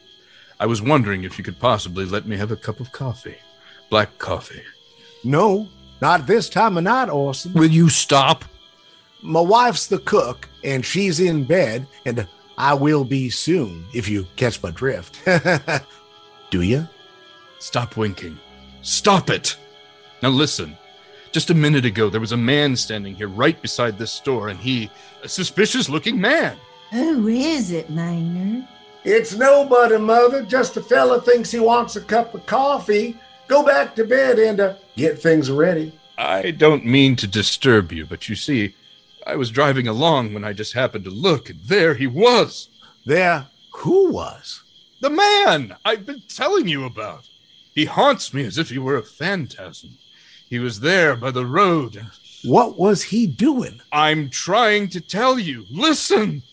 I was wondering if you could possibly let me have a cup of coffee. Black coffee. No, not this time of night, Orson. Will you stop? My wife's the cook, and she's in bed, and I will be soon, if you catch my drift. do you? Stop winking. Stop it! Now listen. Just a minute ago, there was a man standing here right beside this store, and he, a suspicious looking man. Who is it, Maynard? It's nobody, Mother. Just a fella thinks he wants a cup of coffee. Go back to bed and uh, get things ready. I don't mean to disturb you, but you see, I was driving along when I just happened to look, and there he was. There, who was? The man I've been telling you about. He haunts me as if he were a phantasm. He was there by the road. What was he doing? I'm trying to tell you. Listen.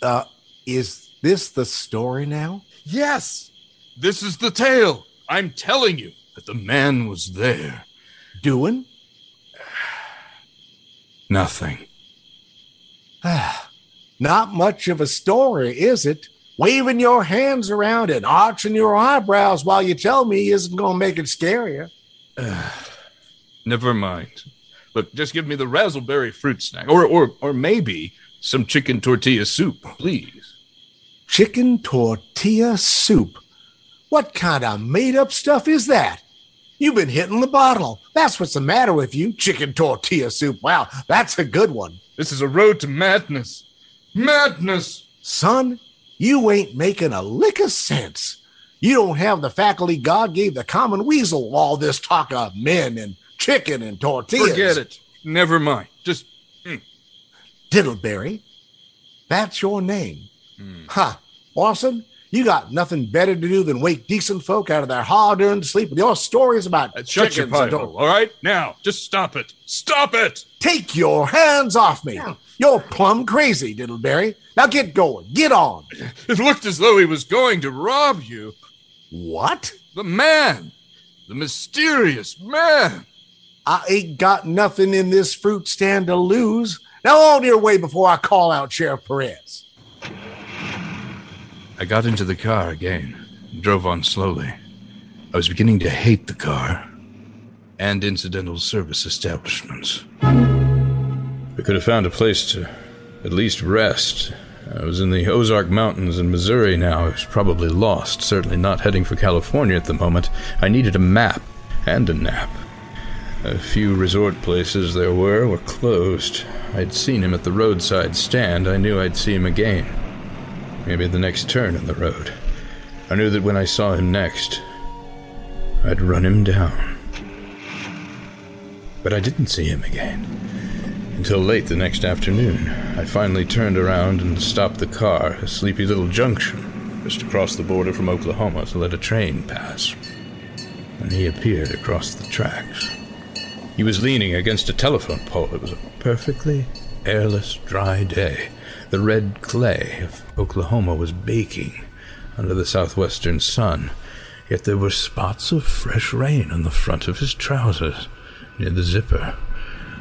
Uh, is this the story now? Yes. This is the tale. I'm telling you. that the man was there. Doing? Nothing. Not much of a story, is it? Waving your hands around and arching your eyebrows while you tell me isn't going to make it scarier. Never mind. Look, just give me the razzleberry fruit snack, or or or maybe some chicken tortilla soup, please. Chicken tortilla soup. What kind of made up stuff is that? You've been hitting the bottle. That's what's the matter with you. Chicken tortilla soup. Wow, that's a good one. This is a road to madness. Madness! Son, you ain't making a lick of sense. You don't have the faculty God gave the common weasel, all this talk of men and chicken and tortillas. Forget it. Never mind. Just mm. Diddleberry. That's your name. Ha, Orson, you got nothing better to do than wake decent folk out of their hard-earned sleep with your stories about uh, shut your chickens pie and all right? Now, just stop it. Stop it! Take your hands off me. You're plumb crazy, Diddleberry. Now get going. Get on. It looked as though he was going to rob you. What? The man! The mysterious man! I ain't got nothing in this fruit stand to lose. Now on your way before I call out Sheriff Perez. I got into the car again, and drove on slowly. I was beginning to hate the car and incidental service establishments. We could have found a place to at least rest. I was in the Ozark Mountains in Missouri now. I was probably lost, certainly not heading for California at the moment. I needed a map and a nap. A few resort places there were were closed. I'd seen him at the roadside stand. I knew I'd see him again. Maybe the next turn in the road. I knew that when I saw him next, I'd run him down. But I didn't see him again. Until late the next afternoon, I finally turned around and stopped the car at a sleepy little junction just across the border from Oklahoma to let a train pass. And he appeared across the tracks. He was leaning against a telephone pole. It was a perfectly airless, dry day. The red clay of Oklahoma was baking under the southwestern sun, yet there were spots of fresh rain on the front of his trousers, near the zipper.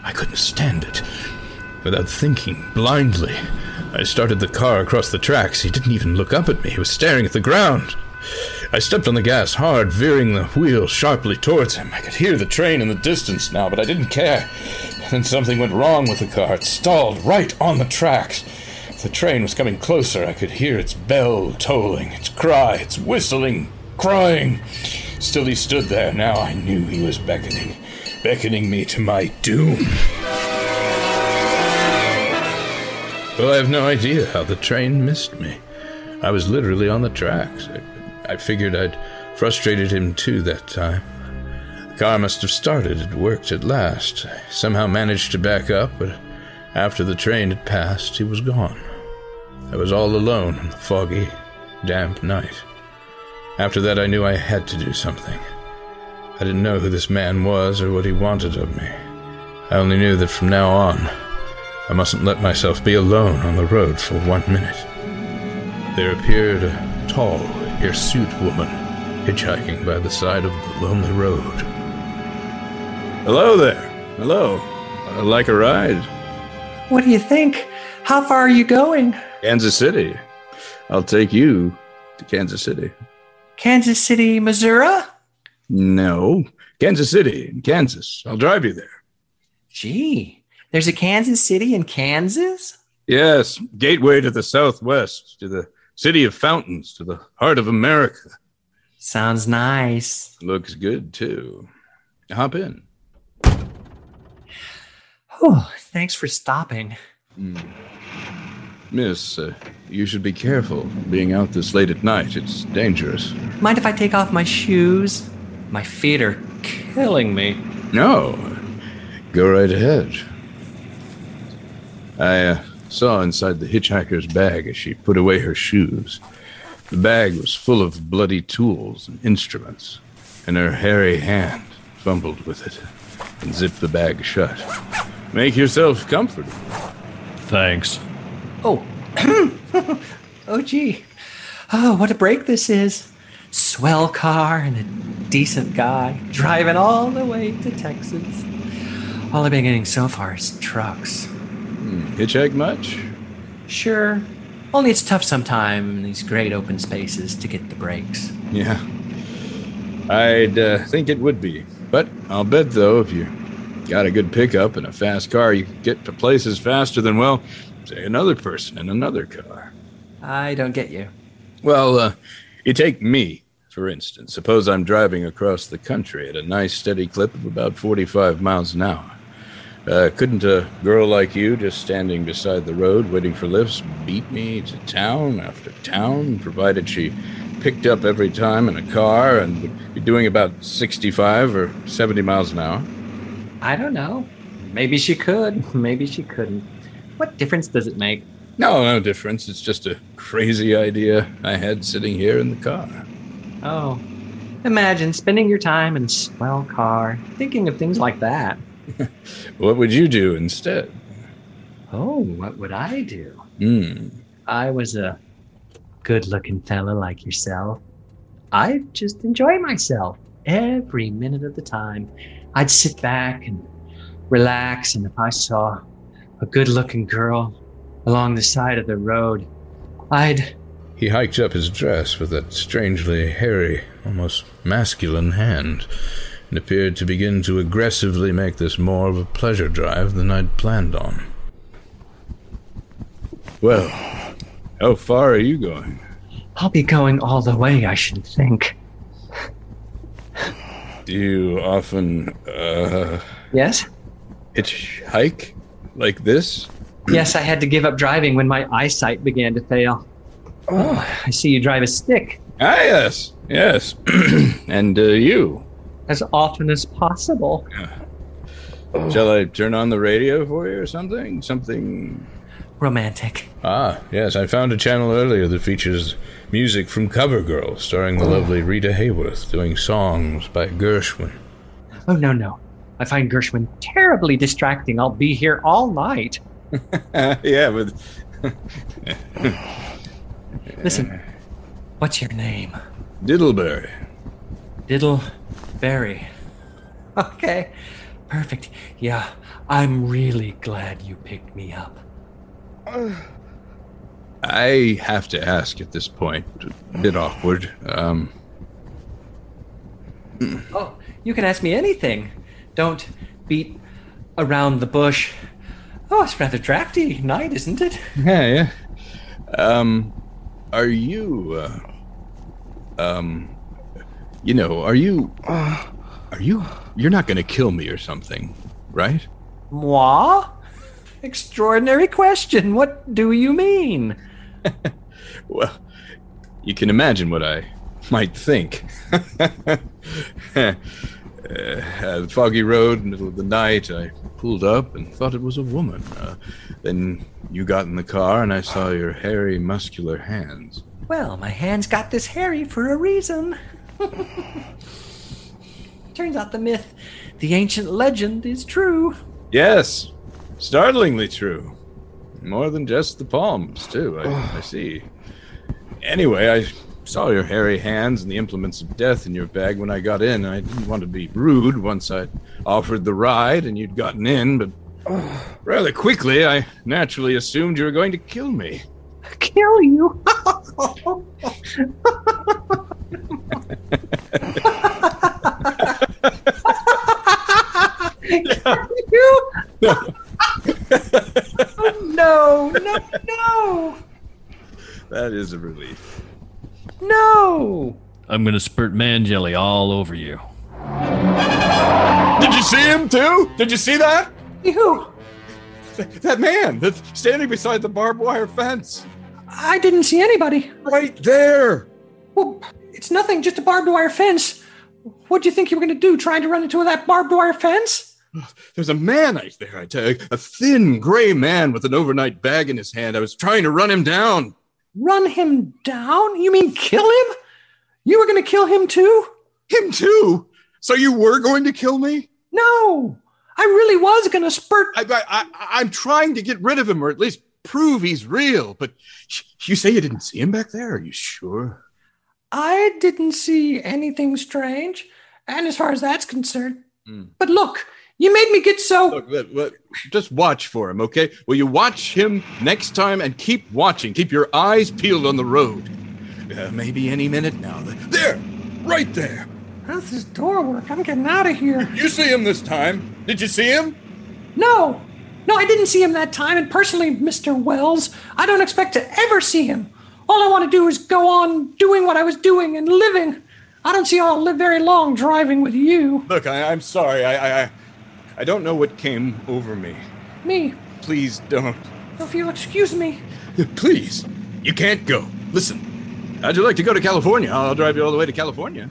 I couldn't stand it. Without thinking, blindly, I started the car across the tracks. He didn't even look up at me. He was staring at the ground. I stepped on the gas hard, veering the wheel sharply towards him. I could hear the train in the distance now, but I didn't care. Then something went wrong with the car. It stalled right on the tracks. The train was coming closer. I could hear its bell tolling, its cry, its whistling, crying. Still, he stood there. Now I knew he was beckoning, beckoning me to my doom. Well, I have no idea how the train missed me. I was literally on the tracks. I, I figured I'd frustrated him too that time. The car must have started. It worked at last. I somehow managed to back up, but after the train had passed, he was gone. I was all alone in the foggy, damp night. After that, I knew I had to do something. I didn't know who this man was or what he wanted of me. I only knew that from now on, I mustn't let myself be alone on the road for one minute. There appeared a tall, hirsute woman hitchhiking by the side of the lonely road. Hello there. Hello. I'd like a ride? What do you think? How far are you going? Kansas City. I'll take you to Kansas City. Kansas City, Missouri? No, Kansas City, in Kansas. I'll drive you there. Gee, there's a Kansas City in Kansas? Yes, gateway to the southwest, to the city of fountains, to the heart of America. Sounds nice. Looks good, too. Hop in. Oh, thanks for stopping. Hmm. Miss, uh, you should be careful being out this late at night. It's dangerous. Mind if I take off my shoes? My feet are killing me. No, go right ahead. I uh, saw inside the hitchhiker's bag as she put away her shoes. The bag was full of bloody tools and instruments, and her hairy hand fumbled with it and zipped the bag shut. Make yourself comfortable. Thanks. Oh. oh, gee. Oh, what a break this is. swell car and a decent guy driving all the way to Texas. All I've been getting so far is trucks. Hitchhike much? Sure. Only it's tough sometime in these great open spaces to get the brakes. Yeah. I'd uh, think it would be. But I'll bet, though, if you got a good pickup and a fast car, you can get to places faster than, well, say another person in another car. I don't get you. Well, uh, you take me, for instance. Suppose I'm driving across the country at a nice steady clip of about 45 miles an hour. Uh, couldn't a girl like you, just standing beside the road waiting for lifts, beat me to town after town, provided she picked up every time in a car and would be doing about 65 or 70 miles an hour? I don't know. Maybe she could. Maybe she couldn't. What difference does it make? No, no difference. It's just a crazy idea I had sitting here in the car. Oh, imagine spending your time in a swell car, thinking of things like that. What would you do instead? Oh, what would I do? Hmm. I was a good looking fella like yourself. I'd just enjoy myself every minute of the time. I'd sit back and relax, and if I saw a good looking girl along the side of the road, I'd. He hiked up his dress with that strangely hairy, almost masculine hand, and appeared to begin to aggressively make this more of a pleasure drive than I'd planned on. Well, how far are you going? I'll be going all the way, I should think. Do you often, uh. Yes? Hitchhike? Like this? Yes, I had to give up driving when my eyesight began to fail. Oh, I see you drive a stick. Ah, yes, yes. and uh, you? As often as possible. Shall I turn on the radio for you or something? Something. Romantic. Ah, yes, I found a channel earlier that features music from Covergirl, starring the lovely Rita Hayworth doing songs by Gershwin. Oh, no, no. I find Gershwin terribly distracting. I'll be here all night. yeah, but. Listen, what's your name? Diddleberry. Diddleberry. Okay, perfect. Yeah, I'm really glad you picked me up. I have to ask at this point, a bit awkward. Um, Oh, you can ask me anything. Don't beat around the bush. Oh, it's rather drafty night, isn't it? yeah, yeah. Um, are you, uh, um, you know, are you, are you, you're not gonna kill me or something, right? Moi? Extraordinary question. What do you mean? Well, you can imagine what I might think. uh, foggy road, middle of the night, I pulled up and thought it was a woman. Uh, then you got in the car and I saw your hairy, muscular hands. Well, my hands got this hairy for a reason. Turns out the myth, the ancient legend, is true. Yes, startlingly true. More than just the palms, too, I, I see. Anyway, I saw your hairy hands and the implements of death in your bag when I got in. I didn't want to be rude once I offered the ride and you'd gotten in, but rather quickly I naturally assumed you were going to kill me. Kill you? you? Oh, no, no, no, That is a relief. No. I'm gonna spurt man jelly all over you. Did you see him too? Did you see that? You? That man that's standing beside the barbed wire fence. I didn't see anybody. Right there. Well, it's nothing, just a barbed wire fence. What do you think you were going to do, trying to run into that barbed wire fence? There's a man out there, I tell you. A thin, gray man with an overnight bag in his hand. I was trying to run him down. Run him down? You mean kill him? You were going to kill him too? Him too? So you were going to kill me? No, I really was going to spurt. I, I'm trying to get rid of him, or at least prove he's real. But you say you didn't see him back there? Are you sure? I didn't see anything strange. And as far as that's concerned, hmm. but look, you made me get so. Look, look, look, just watch for him, okay? Will you watch him next time and keep watching? Keep your eyes peeled on the road. Uh, maybe any minute now. There, right there. How's this door work? I'm getting out of here. You see him this time? Did you see him? No, no, I didn't see him that time. And personally, Mr. Welles, I don't expect to ever see him. All I want to do is go on doing what I was doing and living. I don't see how I'll live very long driving with you. Look, I, I'm sorry. I, I, I, don't know what came over me. Me, Please don't. if you'll excuse me. Please, you can't go. Listen, how'd you like to go to California? I'll drive you all the way to California.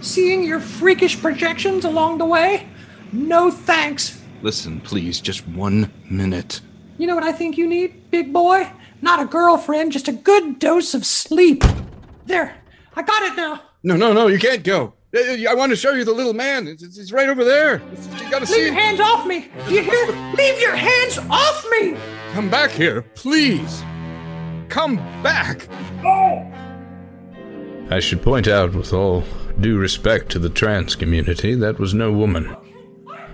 Seeing your freakish projections along the way? No thanks. Listen, please, just one minute. You know what I think you need, big boy? Not a girlfriend, just a good dose of sleep. There, I got it now. No, no, no, you can't go. I I want to show you the little man. It's, it's, it's right over there. You gotta Leave see your him. hands off me. Do you hear? Leave your hands off me. Come back here, please. Come back. I should point out, with all due respect to the trans community, that was no woman.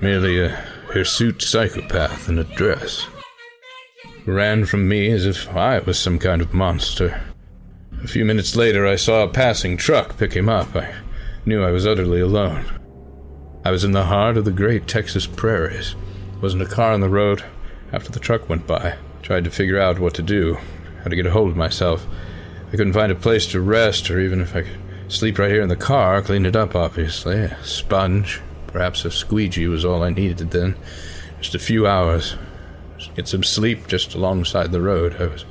Merely a hirsute psychopath in a dress. Ran from me as if I was some kind of monster. A few minutes later, I saw a passing truck pick him up. I knew I was utterly alone. I was in the heart of the great Texas prairies. Wasn't a car on the road. After the truck went by, tried to figure out what to do, how to get a hold of myself. I couldn't find a place to rest, or even if I could sleep right here in the car, clean it up, obviously. A sponge, perhaps a squeegee was all I needed then. Just a few hours. Get some sleep just alongside the road. I was,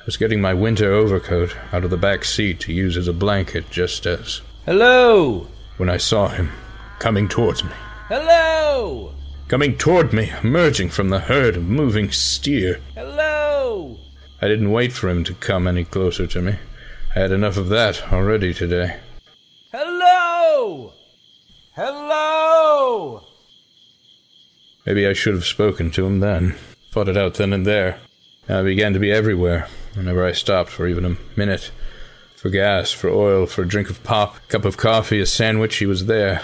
I was getting my winter overcoat out of the back seat to use as a blanket just as. Hello! When I saw him coming towards me. Hello! Coming toward me, emerging from the herd of moving steer. Hello! I didn't wait for him to come any closer to me. I had enough of that already today. Hello! Hello! Maybe I should have spoken to him then. Fought it out then and there. I began to be everywhere, whenever I stopped for even a minute. For gas, for oil, for a drink of pop, cup of coffee, a sandwich, he was there.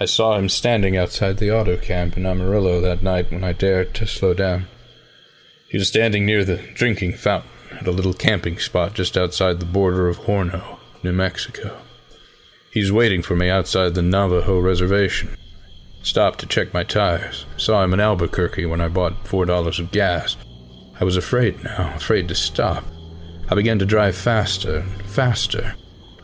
I saw him standing outside the auto camp in Amarillo that night when I dared to slow down. He was standing near the drinking fountain at a little camping spot just outside the border of Horno, New Mexico. He's waiting for me outside the Navajo reservation. Stopped to check my tires. Saw him in Albuquerque when I bought four dollars of gas. I was afraid now, afraid to stop. I began to drive faster and faster.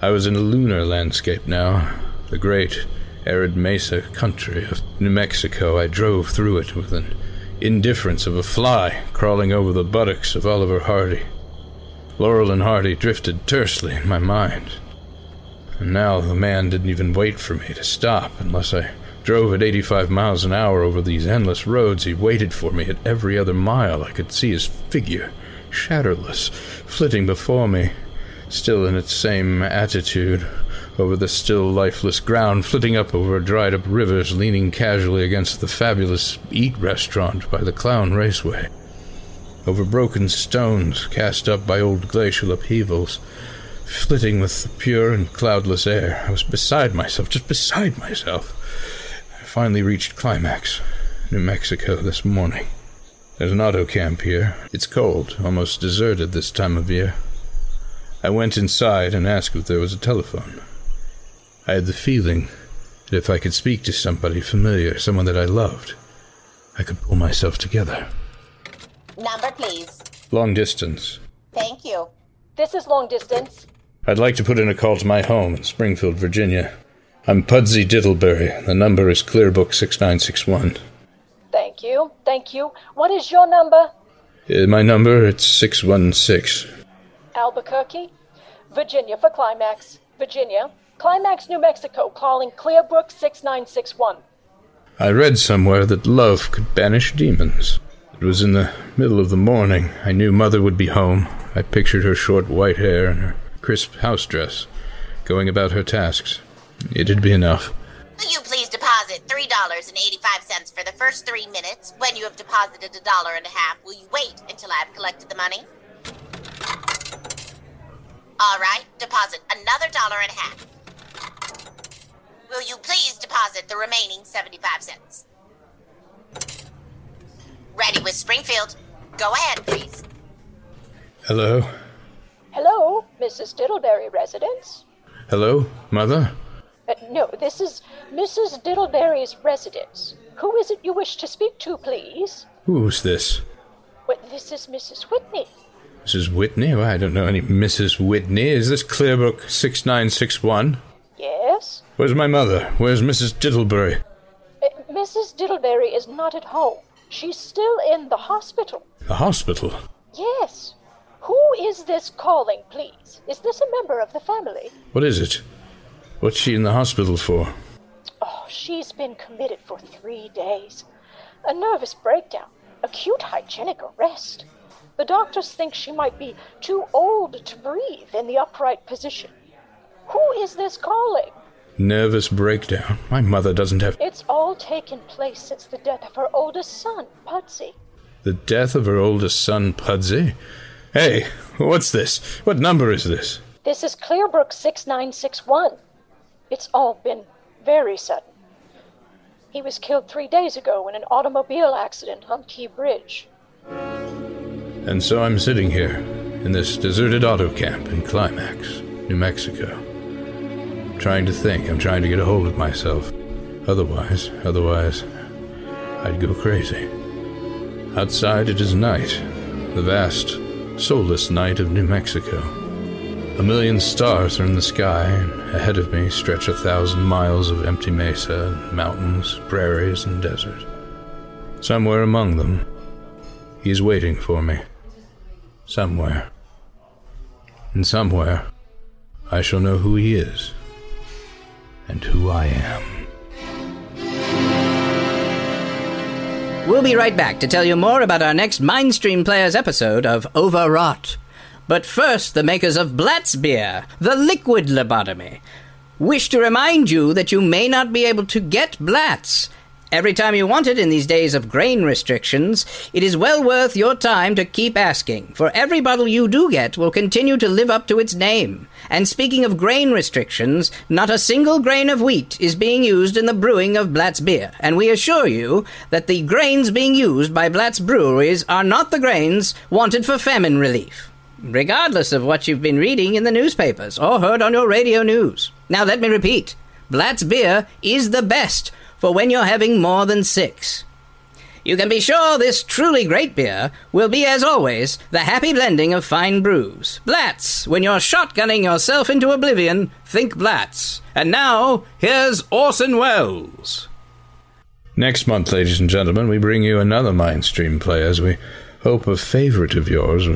I was in a lunar landscape now, the great arid mesa country of New Mexico. I drove through it with an indifference of a fly crawling over the buttocks of Oliver Hardy. Laurel and Hardy drifted tersely in my mind. And now the man didn't even wait for me to stop unless I drove at 85 miles an hour over these endless roads. He waited for me at every other mile. I could see his figure, shadowless, flitting before me, still in its same attitude, over the still lifeless ground, flitting up over dried up rivers, leaning casually against the fabulous eat restaurant by the Clown Raceway. Over broken stones cast up by old glacial upheavals, flitting with the pure and cloudless air. I was beside myself, just beside myself. I finally reached Climax, New Mexico, this morning. There's an auto camp here. It's cold, almost deserted this time of year. I went inside and asked if there was a telephone. I had the feeling that if I could speak to somebody familiar, someone that I loved, I could pull myself together. Number, please. Long distance. Thank you. This is long distance. I'd like to put in a call to my home in Springfield, Virginia. I'm Pudsey Diddleberry. The number is Clearbrook 6961. Thank you. Thank you. What is your number? Uh, my number, it's 616. Albuquerque? Virginia for Climax. Virginia. Climax, New Mexico, calling Clearbrook 6961. I read somewhere that love could banish demons. It was in the middle of the morning. I knew Mother would be home. I pictured her short white hair and her crisp house dress, going about her tasks. It'd be enough. Will you please deposit $3.85 for the first three minutes? When you have deposited a dollar and a half, will you wait until I have collected the money? All right, deposit another dollar and a half. Will you please deposit the remaining 75 cents? Ready with Springfield. Go ahead, please. Hello? Hello, Mrs. Diddleberry residence? Hello, Mother? Uh, no, this is Mrs. Diddleberry's residence. Who is it you wish to speak to, please? Who's this? Well, this is Mrs. Whitney. Mrs. Whitney? Well, I don't know any Mrs. Whitney. Is this Clearbrook 6961? Yes? Where's my mother? Where's Mrs. Diddlebury? Uh, Mrs. Diddleberry is not at home. She's still in the hospital. The hospital? Yes. Who is this calling, please? Is this a member of the family? What is it? What's she in the hospital for? Oh, she's been committed for three days. A nervous breakdown, acute hygienic arrest. The doctors think she might be too old to breathe in the upright position. Who is this calling? Nervous breakdown. My mother doesn't have. It's all taken place since the death of her oldest son, Pudsey. The death of her oldest son, Pudsey? Hey, what's this? What number is this? This is Clearbrook 6961. It's all been very sudden. He was killed three days ago in an automobile accident on Key Bridge. And so I'm sitting here in this deserted auto camp in Climax, New Mexico. Trying to think, I'm trying to get a hold of myself. Otherwise, otherwise, I'd go crazy. Outside it is night, the vast, soulless night of New Mexico. A million stars are in the sky, and ahead of me stretch a thousand miles of empty mesa, mountains, prairies, and desert. Somewhere among them, he's waiting for me. Somewhere. And somewhere, I shall know who he is, and who I am. We'll be right back to tell you more about our next Mindstream Players episode of Overwrought. But first, the makers of Blatz Beer, the liquid lobotomy, wish to remind you that you may not be able to get Blatz every time you want it in these days of grain restrictions. It is well worth your time to keep asking, for every bottle you do get will continue to live up to its name. And speaking of grain restrictions, not a single grain of wheat is being used in the brewing of Blatz beer, and we assure you that the grains being used by Blatz breweries are not the grains wanted for famine relief regardless of what you've been reading in the newspapers or heard on your radio news. Now, let me repeat Blatz beer is the best for when you're having more than six. You can be sure this truly great beer will be, as always, the happy blending of fine brews. Blatz, when you're shotgunning yourself into oblivion, think Blatz. And now, here's Orson Welles. Next month, ladies and gentlemen, we bring you another Mindstream play as we hope a favorite of yours.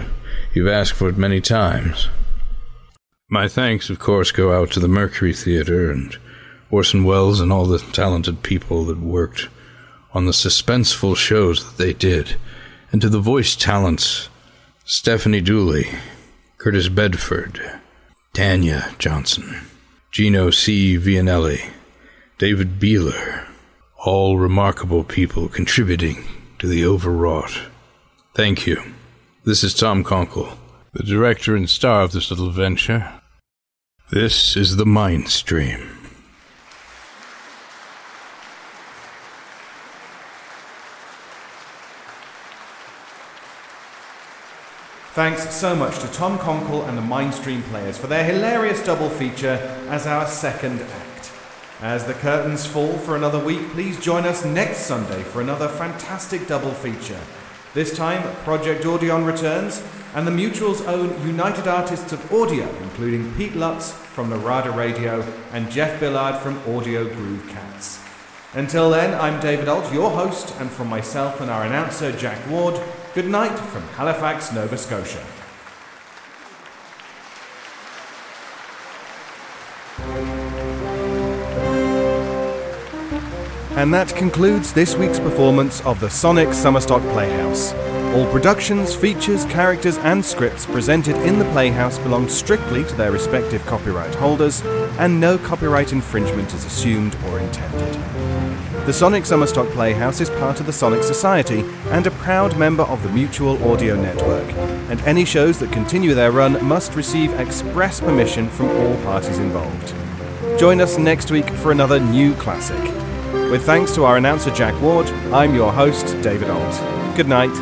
You've asked for it many times. My thanks, of course, go out to the Mercury Theater and Orson Welles and all the talented people that worked on the suspenseful shows that they did, and to the voice talents Stephanie Dooley, Curtis Bedford, Tanya Johnson, Gino C. Vianelli, David Beeler, all remarkable people contributing to the overwrought. Thank you. This is Tom Konkle, the director and star of this little venture. This is the Mind Stream. Thanks so much to Tom Konkle and the Mindstream players for their hilarious double feature as our second act. As the curtains fall for another week, please join us next Sunday for another fantastic double feature. This time, Project Audion returns, and the Mutual's own United Artists of Audio, including Pete Lutz from the Narada Radio and Jeff Billard from Audio Groove Cats. Until then, I'm David Ault, your host, and from myself and our announcer, Jack Ward, good night from Halifax, Nova Scotia. And that concludes this week's performance of the Sonic Summerstock Playhouse. All productions, features, characters, and scripts presented in the Playhouse belong strictly to their respective copyright holders, and no copyright infringement is assumed or intended. The Sonic Summerstock Playhouse is part of the Sonic Society and a proud member of the Mutual Audio Network. And any shows that continue their run must receive express permission from all parties involved. Join us next week for another new classic. With thanks to our announcer Jack Ward, I'm your host, David Ault. Good night.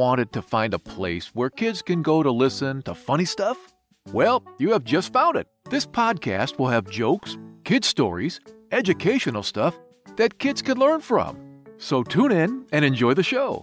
Wanted to find a place where kids can go to listen to funny stuff? Well, you have just found it. This podcast will have jokes, kid stories, educational stuff that kids can learn from. So tune in and enjoy the show.